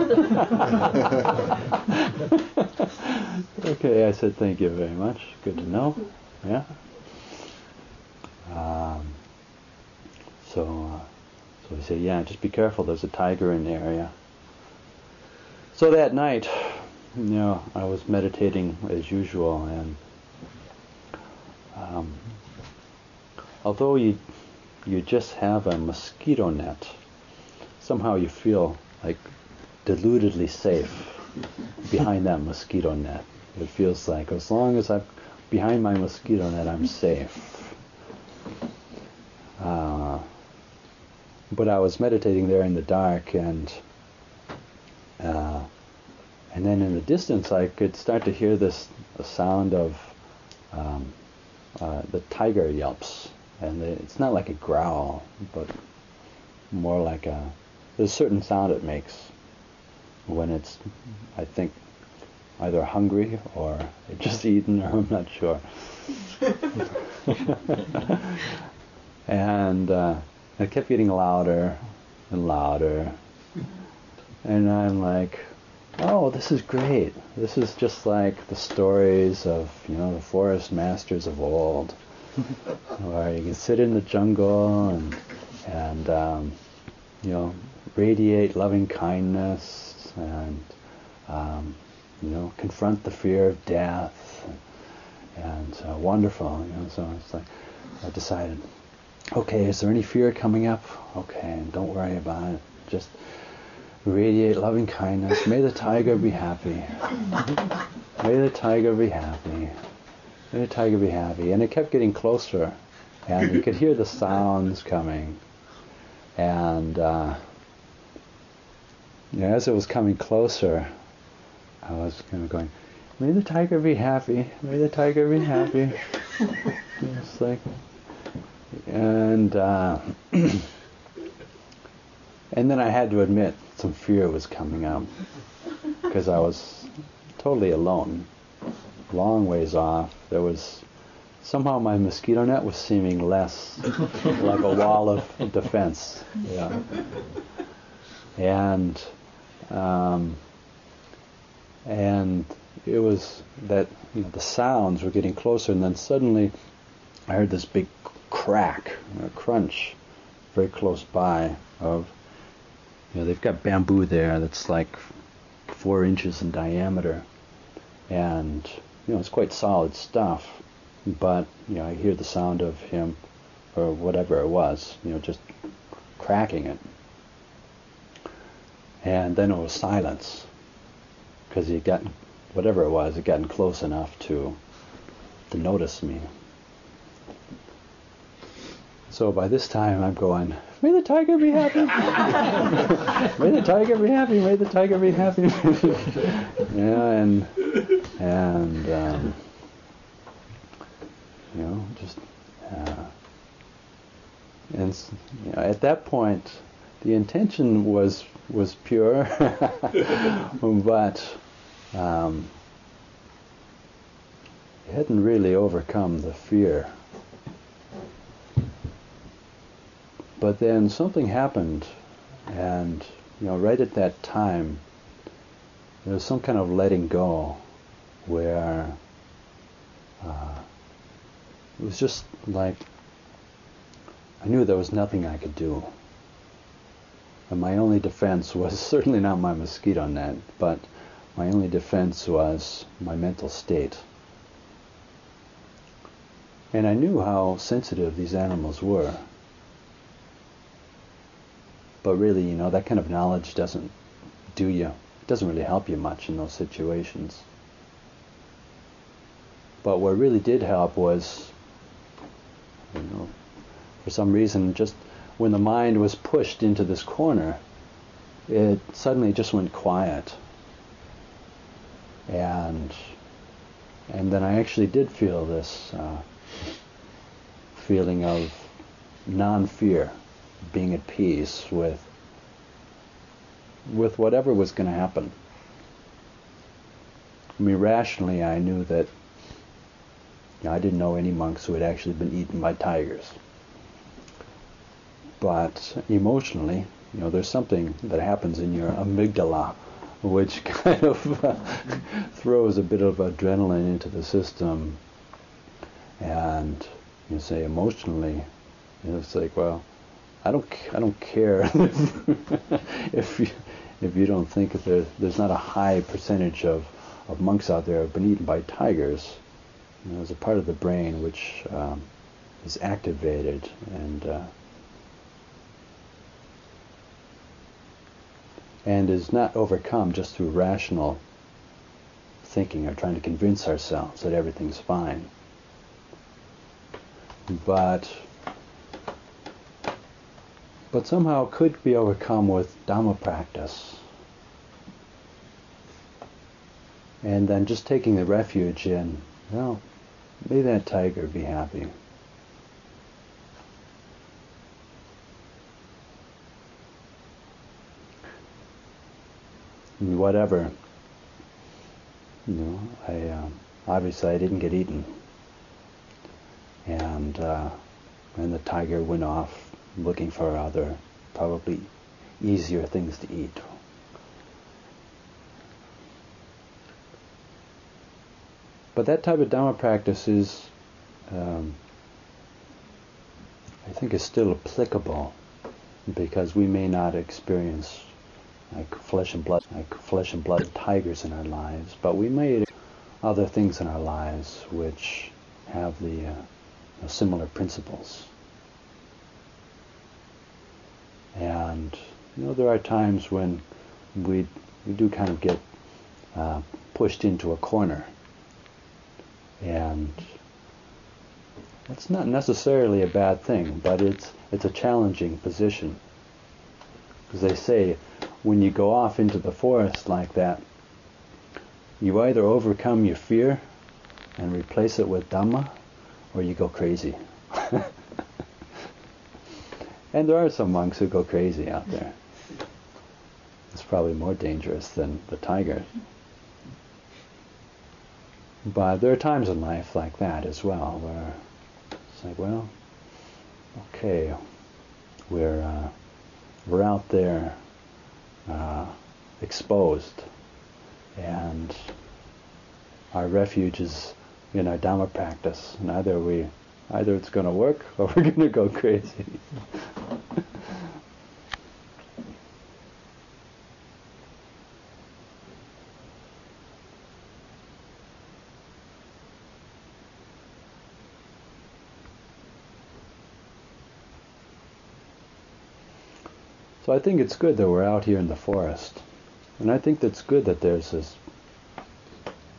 okay, I said thank you very much. Good to know. Yeah. Um, so, uh, so he said, yeah, just be careful. There's a tiger in the area. So that night, you know, I was meditating as usual, and um, although you you just have a mosquito net, somehow you feel like deludedly safe behind that mosquito net. It feels like as long as I'm behind my mosquito net, I'm safe. Uh, but I was meditating there in the dark, and and then in the distance, I could start to hear this sound of um, uh, the tiger yelps, and the, it's not like a growl, but more like a there's a certain sound it makes when it's, I think, either hungry or *laughs* just eaten, or I'm not sure. *laughs* and uh, it kept getting louder and louder. And I'm like, oh, this is great. This is just like the stories of, you know, the forest masters of old, *laughs* where you can sit in the jungle and, and um, you know, radiate loving kindness and, um, you know, confront the fear of death. And, and uh, wonderful, you know, so it's like, I decided, okay, is there any fear coming up? Okay, don't worry about it. Just radiate loving kindness. May the tiger be happy. May the tiger be happy. May the tiger be happy. And it kept getting closer, and you could hear the sounds coming. And uh, as it was coming closer, I was kind of going, "May the tiger be happy. May the tiger be happy." it's like, and uh, *clears throat* and then I had to admit some fear was coming up because I was totally alone, long ways off. There was somehow my mosquito net was seeming less like a wall of defense. Yeah, and um, and it was that you know the sounds were getting closer, and then suddenly I heard this big crack, a crunch, very close by of you know, they've got bamboo there that's like four inches in diameter, and you know it's quite solid stuff. But you know, I hear the sound of him, or whatever it was, you know, just cracking it, and then it was silence because he got whatever it was, it gotten close enough to to notice me. So by this time, I'm going, May the tiger be happy. May the tiger be happy. May the tiger be happy. *laughs* yeah, and and um, you know, just uh, and you know, at that point, the intention was was pure, *laughs* but um, it hadn't really overcome the fear. But then something happened, and you know, right at that time, there was some kind of letting go, where uh, it was just like I knew there was nothing I could do, and my only defense *laughs* was certainly not my mosquito net, but my only defense was my mental state. And I knew how sensitive these animals were. But really, you know, that kind of knowledge doesn't do you, it doesn't really help you much in those situations. But what really did help was, you know, for some reason, just when the mind was pushed into this corner, it suddenly just went quiet. And and then I actually did feel this uh, feeling of non-fear, being at peace with with whatever was going to happen. I mean, rationally, I knew that you know, I didn't know any monks who had actually been eaten by tigers. But emotionally, you know, there's something that happens in your amygdala which *laughs* kind of *laughs* throws a bit of adrenaline into the system. And you say emotionally, you know, it's like, well, I don't, I don't care *laughs* if you, if you don't think that there, there's not a high percentage of, of monks out there have been eaten by tigers. You know, there's a part of the brain which um, is activated and uh, and is not overcome just through rational thinking or trying to convince ourselves that everything's fine. But but somehow could be overcome with Dhamma practice. And then just taking the refuge in, well, may that tiger be happy. whatever. You know, I uh, obviously I didn't get eaten, and uh, and the tiger went off looking for other probably easier things to eat. But that type of Dhamma practice is, um, I think, is still applicable because we may not experience like flesh and blood, like flesh and blood tigers in our lives, but we may other things in our lives which have the uh, similar principles. And you know, there are times when we we do kind of get uh, pushed into a corner, and that's not necessarily a bad thing, but it's it's a challenging position. Because they say when you go off into the forest like that, you either overcome your fear and replace it with Dhamma, or you go crazy. *laughs* and there are some monks who go crazy out there. It's probably more dangerous than the tiger. But there are times in life like that as well, where it's like, well, okay, we're uh, we're out there uh, exposed. And our refuge is in our Dhamma practice. And either we, either it's going to work *laughs* or we're going to go crazy. So I think it's good that we're out here in the forest. And I think that's good that there's this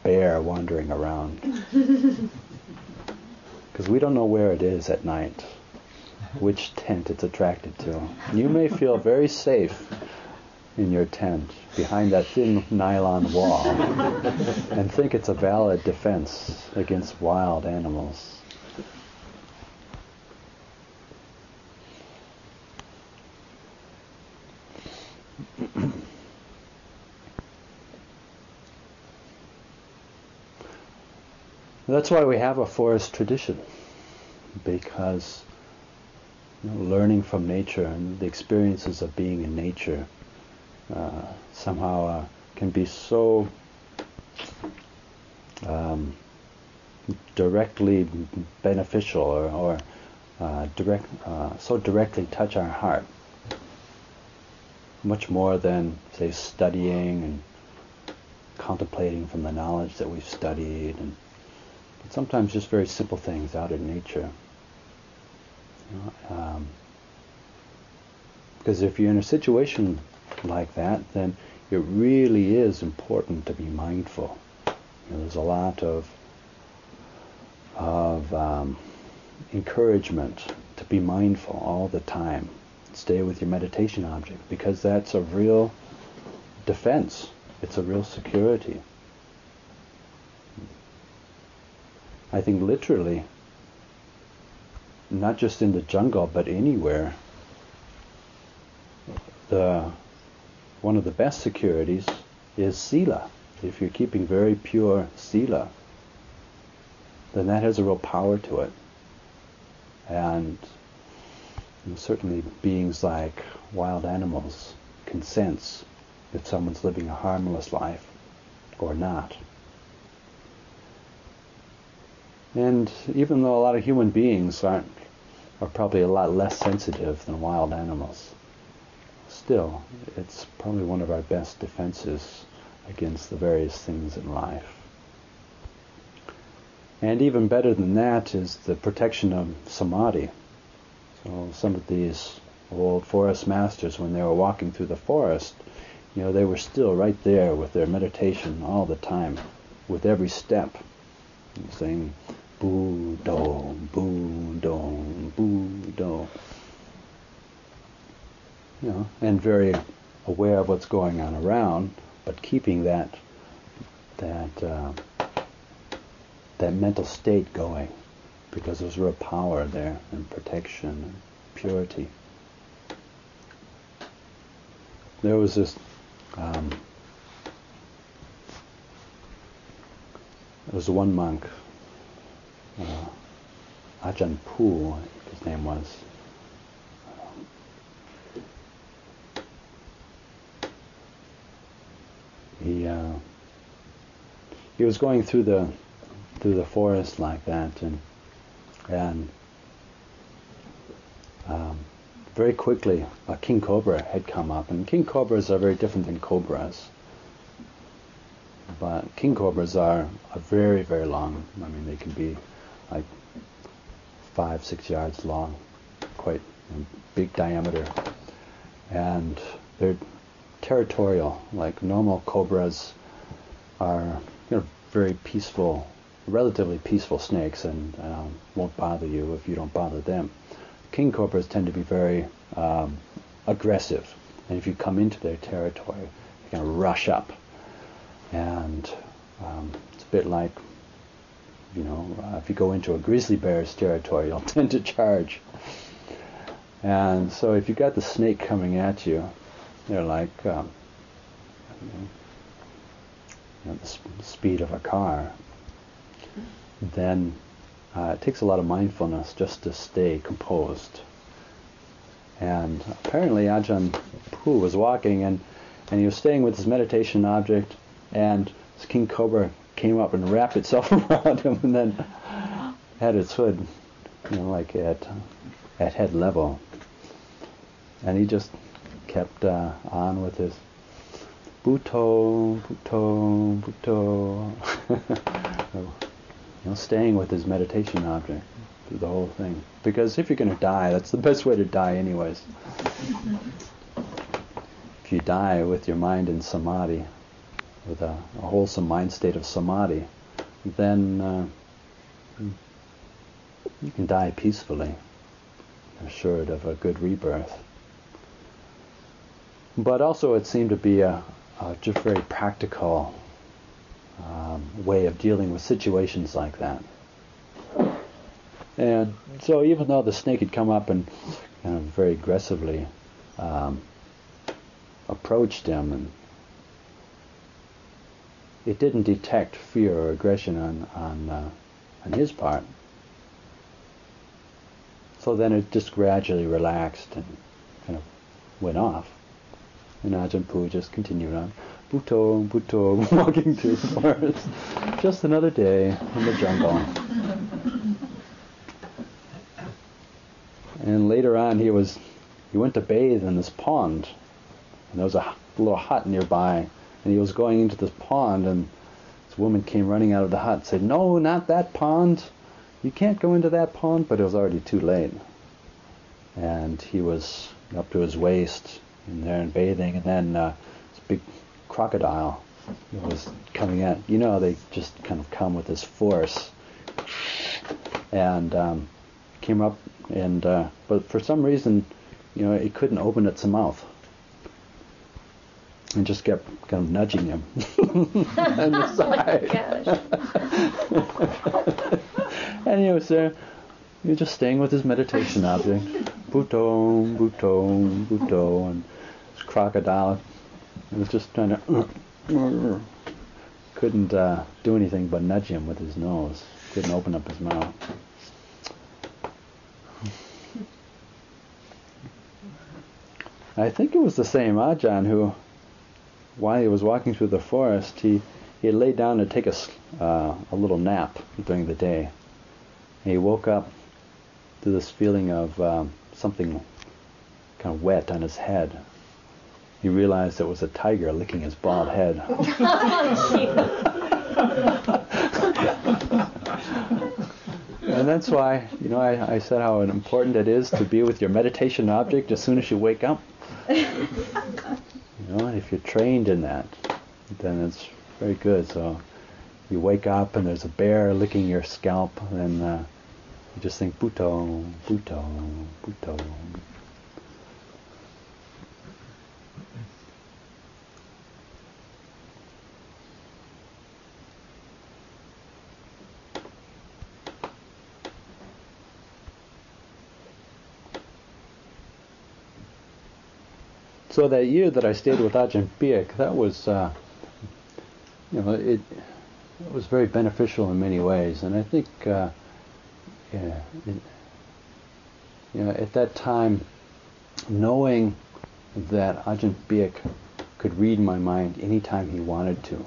bear wandering around. *laughs* Because we don't know where it is at night, which tent it's attracted to. You may feel very safe in your tent behind that thin nylon wall and think it's a valid defense against wild animals. That's why we have a forest tradition, because you know, learning from nature and the experiences of being in nature uh, somehow uh, can be so um, directly beneficial or, or uh, direct, uh, so directly touch our heart, much more than say studying and contemplating from the knowledge that we've studied and sometimes just very simple things out in nature. Um, because if you're in a situation like that, then it really is important to be mindful. You know, there's a lot of of um, encouragement to be mindful all the time. Stay with your meditation object because that's a real defense. It's a real security. I think literally, not just in the jungle, but anywhere, the one of the best securities is sila. If you're keeping very pure sila, then that has a real power to it. And, certainly beings like wild animals can sense if someone's living a harmless life or not. And even though a lot of human beings aren't are probably a lot less sensitive than wild animals, still it's probably one of our best defenses against the various things in life. And even better than that is the protection of samadhi. So some of these old forest masters, when they were walking through the forest, you know, they were still right there with their meditation all the time, with every step, saying, Buddho, boo do, boo do. You know, and very aware of what's going on around, but keeping that that uh, that mental state going, because there's real power there and protection and purity. There was this um, there was one monk, uh, Ajahn Poo, his name was. He uh, he was going through the through the forest like that, and and um, very quickly a king cobra had come up, and king cobras are very different than cobras. But king cobras are, are very, very long. I mean, they can be like five, six yards long, quite big diameter, and they're territorial. Like normal cobras are, you know, very peaceful, relatively peaceful snakes, and um, won't bother you if you don't bother them. King cobras tend to be very um, aggressive, and if you come into their territory, they're going to rush up, and um, it's a bit like, you know, uh, if you go into a grizzly bear's territory, you'll *laughs* tend to charge. And so if you got the snake coming at you, they're like um, you know, the sp- speed of a car. Then uh, it takes a lot of mindfulness just to stay composed. And apparently Ajahn Poo was walking and, and he was staying with his meditation object and this king cobra came up and wrapped itself *laughs* around him and then had its hood, you know, like at, at head level. And he just kept uh, on with his Buddho, Buddho, Buddho. *laughs* you know, staying with his meditation object through the whole thing. Because if you're going to die, that's the best way to die, anyways. if you die with your mind in samadhi, with a, a wholesome mind state of samadhi, then uh, you can die peacefully, assured of a good rebirth. But also, it seemed to be a, a just very practical um, way of dealing with situations like that. And so, even though the snake had come up and kind of very aggressively um, approached him, and it didn't detect fear or aggression on on uh, on his part. So then it just gradually relaxed and kind of went off. And Ajahn Poo just continued on. Buddho, Buddho, *laughs* walking through the forest. Just another day in the jungle. and later on, he was he went to bathe in this pond, and there was a little hut nearby, and he was going into this pond, and this woman came running out of the hut, and said, "No, not that pond. You can't go into that pond." But it was already too late, and he was up to his waist in there and bathing, and then uh, this big crocodile was coming at. You know, they just kind of come with this force, and um, came up, and uh, but for some reason, you know, it couldn't open its mouth, and just kept kind of nudging him *laughs* on the side. and he was there, he was just staying with his meditation object, Buddho, Buddho, Buddho, and this crocodile. He was just trying to *clears throat* couldn't uh, do anything but nudge him with his nose. Couldn't open up his mouth. I think it was the same Ajahn who, while he was walking through the forest, he, he laid down to take a, uh, a little nap during the day. And he woke up to this feeling of um, something kind of wet on his head he realized it was a tiger licking his bald head. *laughs* *laughs* and that's why, you know, I, I, said how important it is to be with your meditation object as soon as you wake up. *laughs* if you're trained in that, then it's very good. So you wake up and there's a bear licking your scalp, and uh, you just think, Buddho, Buddho, Buddho, So that year that I stayed with Ajahn Piak, that was, uh, you know, it, it, was very beneficial in many ways, and I think, uh, yeah, it, you know, at that time, knowing that Ajahn Piak could read my mind anytime he wanted to,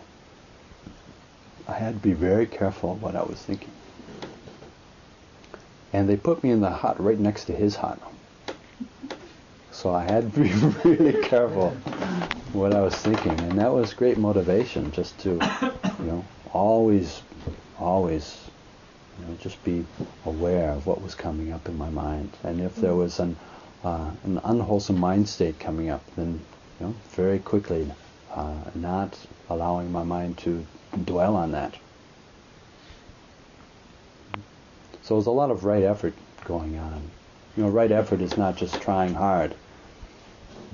I had to be very careful what I was thinking. And they put me in the hut right next to his hut. So I had to be *laughs* really careful what I was thinking, and that was great motivation, just to, you know, always, always, you know, just be aware of what was coming up in my mind, and if there was an uh, an unwholesome mind state coming up, then you know, very quickly, uh, not allowing my mind to dwell on that. So there's a lot of right effort going on. You know, right effort is not just trying hard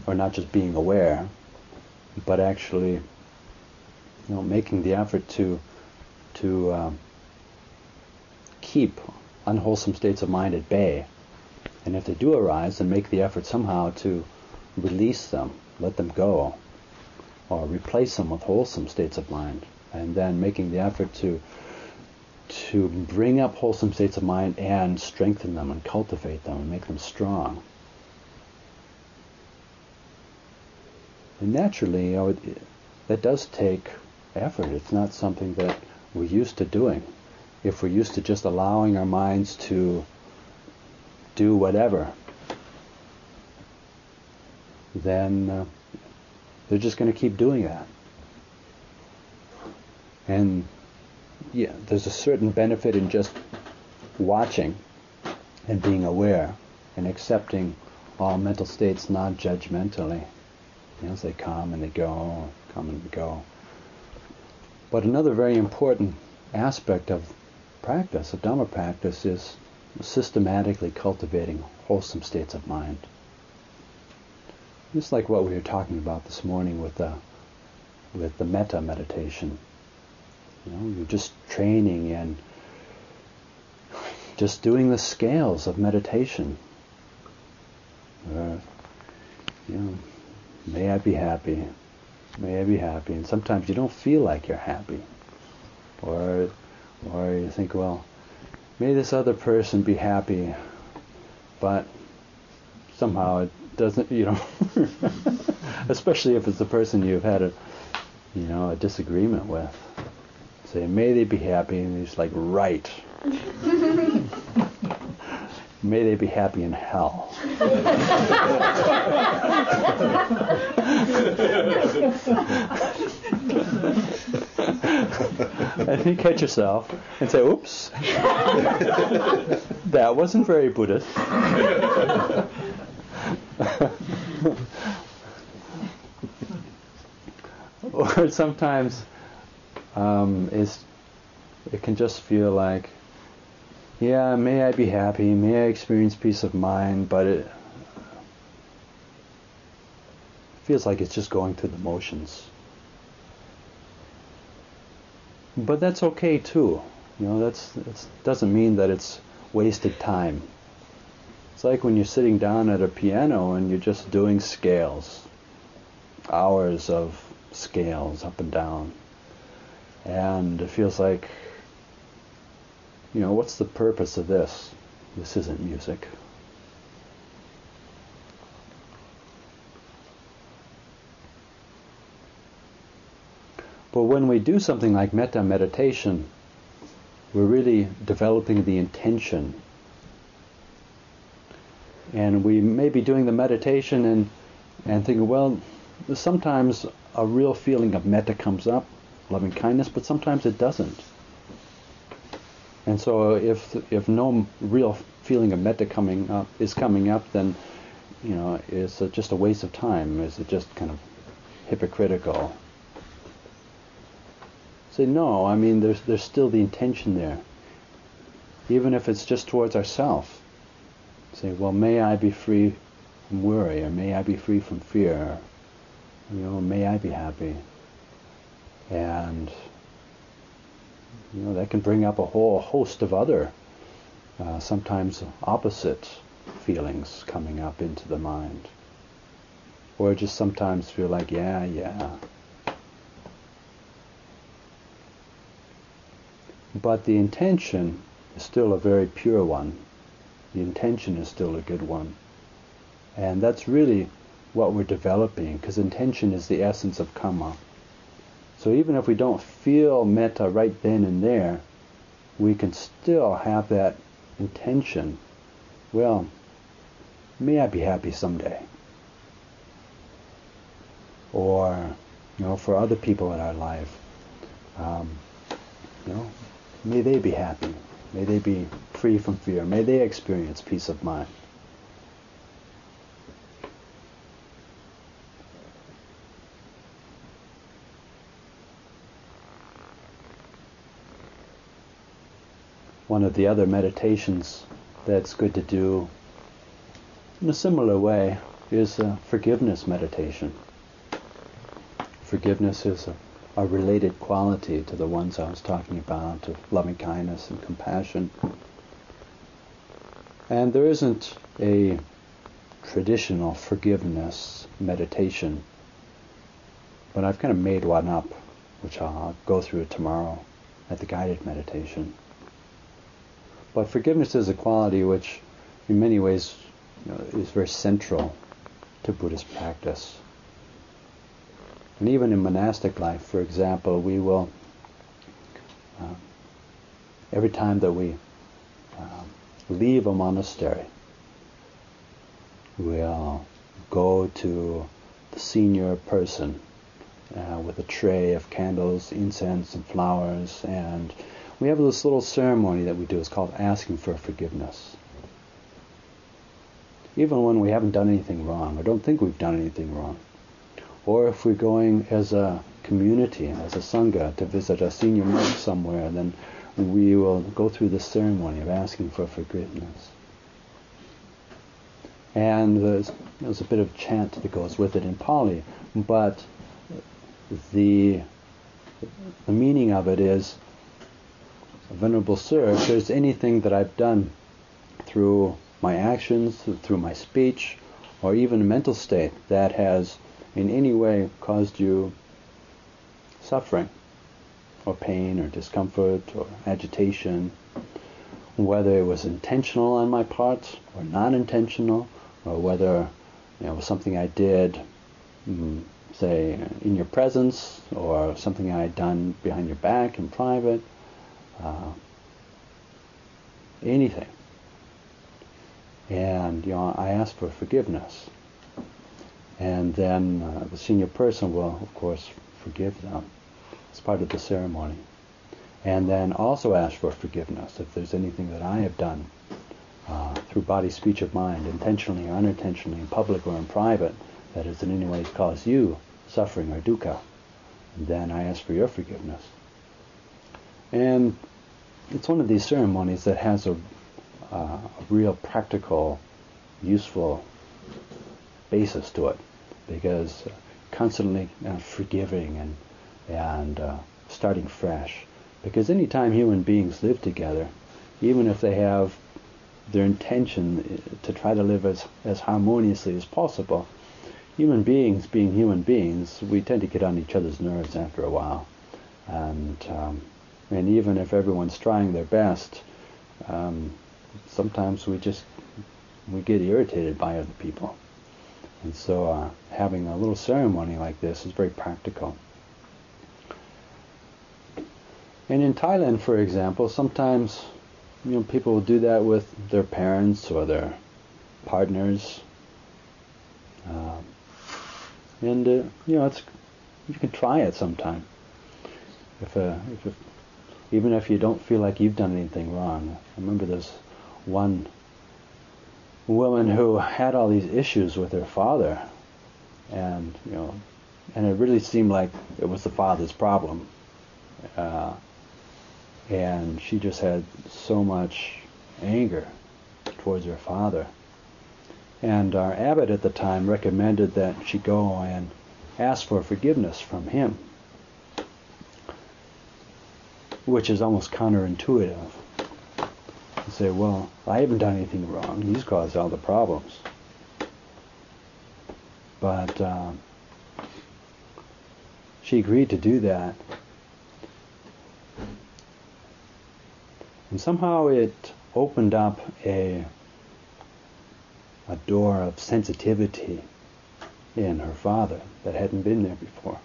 or not just being aware, but actually, you know, making the effort to to um, keep unwholesome states of mind at bay, and if they do arise, then make the effort somehow to release them, let them go, or replace them with wholesome states of mind, and then making the effort to to bring up wholesome states of mind and strengthen them and cultivate them and make them strong. And naturally, you know, it, that does take effort. It's not something that we're used to doing. If we're used to just allowing our minds to do whatever, then uh, they're just going to keep doing that. And yeah, there's a certain benefit in just watching and being aware and accepting all mental states non-judgmentally. You know, as they come and they go, come and go. But another very important aspect of practice, of Dhamma practice, is systematically cultivating wholesome states of mind. Just like what we were talking about this morning with the with the metta meditation. You know, you're just training and just doing the scales of meditation. Uh, you know, May I be happy. May I be happy. And sometimes you don't feel like you're happy. Or, or you think, well, may this other person be happy, but somehow it doesn't, you know, *laughs* especially if it's the person you've had a, you know, a disagreement with. Say, may they be happy, and he's like, right. *laughs* May they be happy in hell. *laughs* and you catch yourself and say, oops, *laughs* that wasn't very Buddhist. *laughs* or sometimes um, it can just feel like yeah, may I be happy, may I experience peace of mind, but it feels like it's just going through the motions. But that's okay too. You know, that's that doesn't mean that it's wasted time. It's like when you're sitting down at a piano and you're just doing scales, hours of scales up and down, and it feels like you know, what's the purpose of this? This isn't music. But when we do something like metta meditation, we're really developing the intention. And we may be doing the meditation and, and thinking, well, sometimes a real feeling of metta comes up, loving kindness, but sometimes it doesn't. And so if if no real feeling of metta coming up is coming up, then you know it's a, just a waste of time. Is it just kind of hypocritical? Say no. I mean, there's there's still the intention there, even if it's just towards ourself. Say, well, may I be free from worry, or may I be free from fear, you know, may I be happy, and you know, that can bring up a whole host of other, uh, sometimes opposite feelings coming up into the mind. Or just sometimes feel like, yeah, yeah. But the intention is still a very pure one. The intention is still a good one. And that's really what we're developing, because intention is the essence of karma. So even if we don't feel metta right then and there, we can still have that intention. Well, may I be happy someday. Or, you know, for other people in our life, um, you know, may they be happy. May they be free from fear. May they experience peace of mind. One of the other meditations that's good to do in a similar way is a forgiveness meditation. Forgiveness is a, a related quality to the ones I was talking about of loving kindness and compassion. And there isn't a traditional forgiveness meditation, but I've kind of made one up, which I'll go through tomorrow at the guided meditation. But forgiveness is a quality which, in many ways, you know, is very central to Buddhist practice. And even in monastic life, for example, we will, uh, every time that we uh, leave a monastery, we'll go to the senior person uh, with a tray of candles, incense, and flowers, and we have this little ceremony that we do. It's called asking for forgiveness. Even when we haven't done anything wrong, or don't think we've done anything wrong, or if we're going as a community, as a sangha, to visit a senior monk somewhere, then we will go through this ceremony of asking for forgiveness. And there's, there's a bit of chant that goes with it in Pali, but the the meaning of it is Venerable Sir, if there's anything that I've done through my actions, through my speech, or even mental state that has in any way caused you suffering, or pain, or discomfort, or agitation, whether it was intentional on my part or non intentional, or whether you know, it was something I did, mm, say, in your presence, or something I had done behind your back in private uh, anything. And you know, I ask for forgiveness, and then uh, the senior person will, of course, forgive them. It's part of the ceremony, and then also ask for forgiveness if there's anything that I have done uh, through body, speech, of mind, intentionally or unintentionally, in public or in private, that has in any way caused you suffering or dukkha. And then I ask for your forgiveness. And it's one of these ceremonies that has a, uh, a real practical, useful basis to it, because constantly uh, forgiving and and uh, starting fresh. Because anytime human beings live together, even if they have their intention uh, to try to live as, as harmoniously as possible, human beings being human beings, we tend to get on each other's nerves after a while. And, um, and even if everyone's trying their best, um, sometimes we just we get irritated by other people. And so uh, having a little ceremony like this is very practical. And in Thailand, for example, sometimes you know people will do that with their parents or their partners, um, and uh, you know it's you can try it sometime. If, uh, if, if even if you don't feel like you've done anything wrong. I remember this one woman who had all these issues with her father, and you know, and it really seemed like it was the father's problem. Uh, and she just had so much anger towards her father. And our abbot at the time recommended that she go and ask for forgiveness from him, which is almost counterintuitive. You say, well, I haven't done anything wrong. He's caused all the problems. But um, she agreed to do that And somehow it opened up a, a door of sensitivity in her father that hadn't been there before.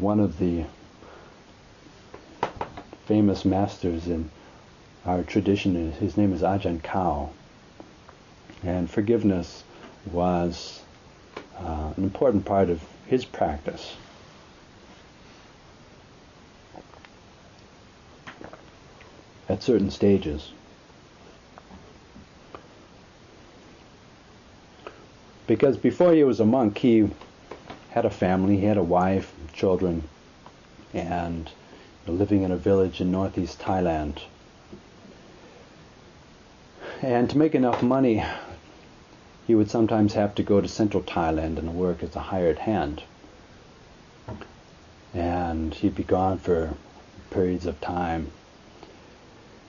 One of the famous masters in our tradition is his name is Ajahn Khao, and forgiveness was uh, an important part of his practice. At certain stages. Because before he was a monk, he had a family, he had a wife, children, and living in a village in northeast Thailand and to make enough money, he would sometimes have to go to central Thailand and work as a hired hand. And he'd be gone for periods of time.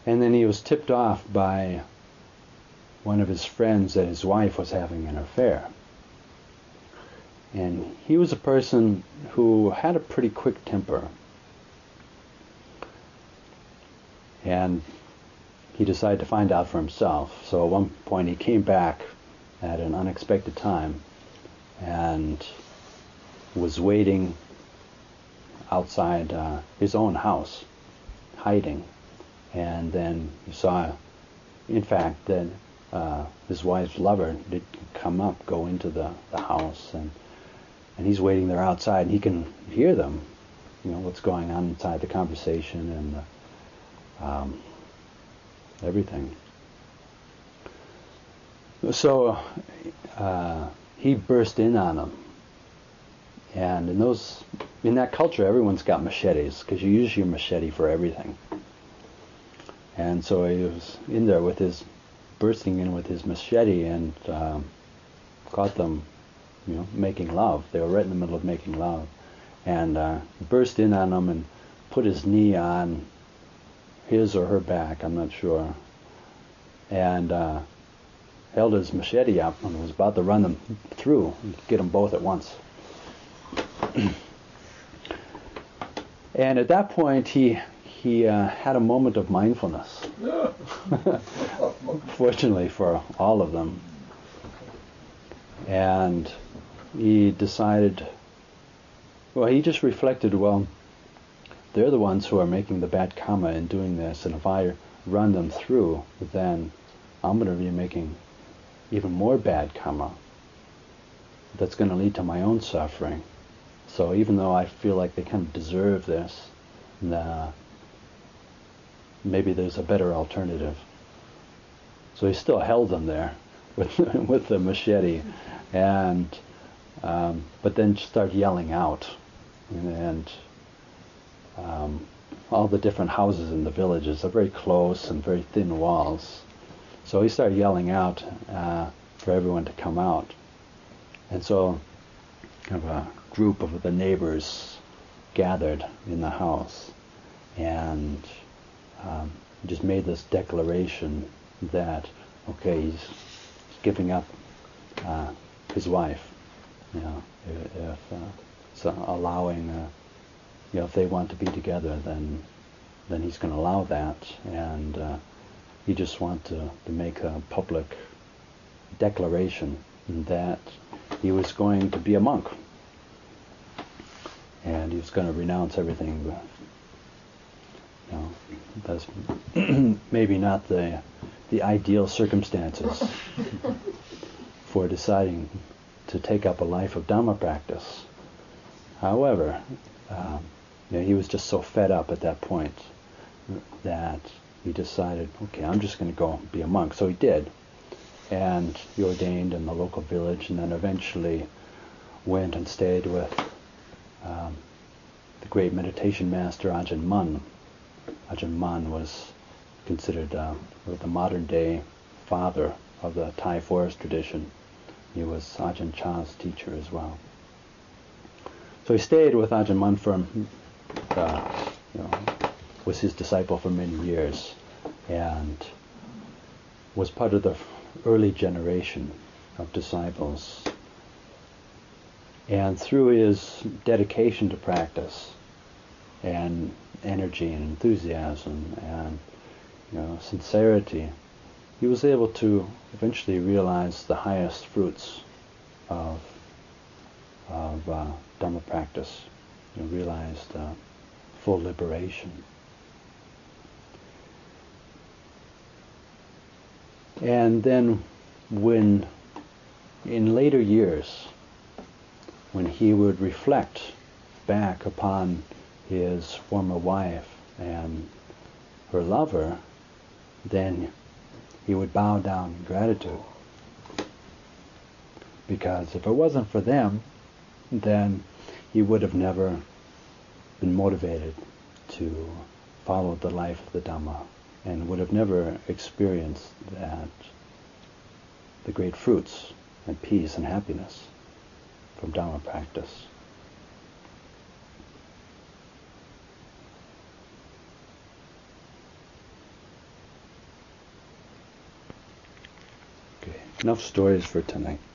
And then he was tipped off by one of his friends that his wife was having an affair. And he was a person who had a pretty quick temper. And he decided to find out for himself. So at one point he came back at an unexpected time and was waiting outside uh, his own house, hiding. And then he saw, in fact, that uh, his wife's lover did come up, go into the, the house, and and he's waiting there outside, and he can hear them, you know, what's going on inside the conversation, and the, um, everything. So uh, he burst in on them, and in those in that culture, everyone's got machetes because you use your machete for everything. And so he was in there with his bursting in with his machete and um, caught them, you know, making love. They were right in the middle of making love, and uh, burst in on them and put his knee on his or her back, I'm not sure, and uh, held his machete up and was about to run them through, get them both at once. *clears throat* and at that point, he he uh, had a moment of mindfulness. *laughs* Fortunately for all of them, and he decided. Well, he just reflected. Well, they're the ones who are making the bad karma in doing this, and if I run them through, then I'm going to be making even more bad karma that's going to lead to my own suffering. So even though I feel like they kind of deserve this, nah, maybe there's a better alternative. So he still held them there *laughs* with with the machete, and um, but then started yelling out, and, and um, all the different houses in the villages are very close and very thin walls. So he started yelling out uh, for everyone to come out, and so kind of a group of the neighbors gathered in the house, and um, just made this declaration that okay, he's giving up uh, his wife, you know, if, uh, so allowing, uh, you know, if they want to be together, then then he's going to allow that, and uh, he just wants to, to make a public declaration that he was going to be a monk, and he was going to renounce everything. You know, that's *clears throat* maybe not the the ideal circumstances *laughs* for deciding to take up a life of Dhamma practice. However, um, you know, he was just so fed up at that point that he decided, okay, I'm just going to go be a monk. So he did. And he ordained in the local village and then eventually went and stayed with um, the great meditation master Ajahn Mun. Ajahn Mun was considered uh, the modern day father of the Thai forest tradition. He was Ajahn Chah's teacher as well. So he stayed with Ajahn Mun for, uh, you know, was his disciple for many years, and was part of the early generation of disciples. And through his dedication to practice, and energy and enthusiasm and you know, sincerity, he was able to eventually realize the highest fruits of of uh, Dhamma practice. You realized uh, full liberation. And then, when in later years, when he would reflect back upon his former wife and her lover, then he would bow down in gratitude. Because if it wasn't for them, then he would have never been motivated to follow the life of the Dhamma and would have never experienced that the great fruits and peace and happiness from Dhamma practice. Okay, enough stories for tonight.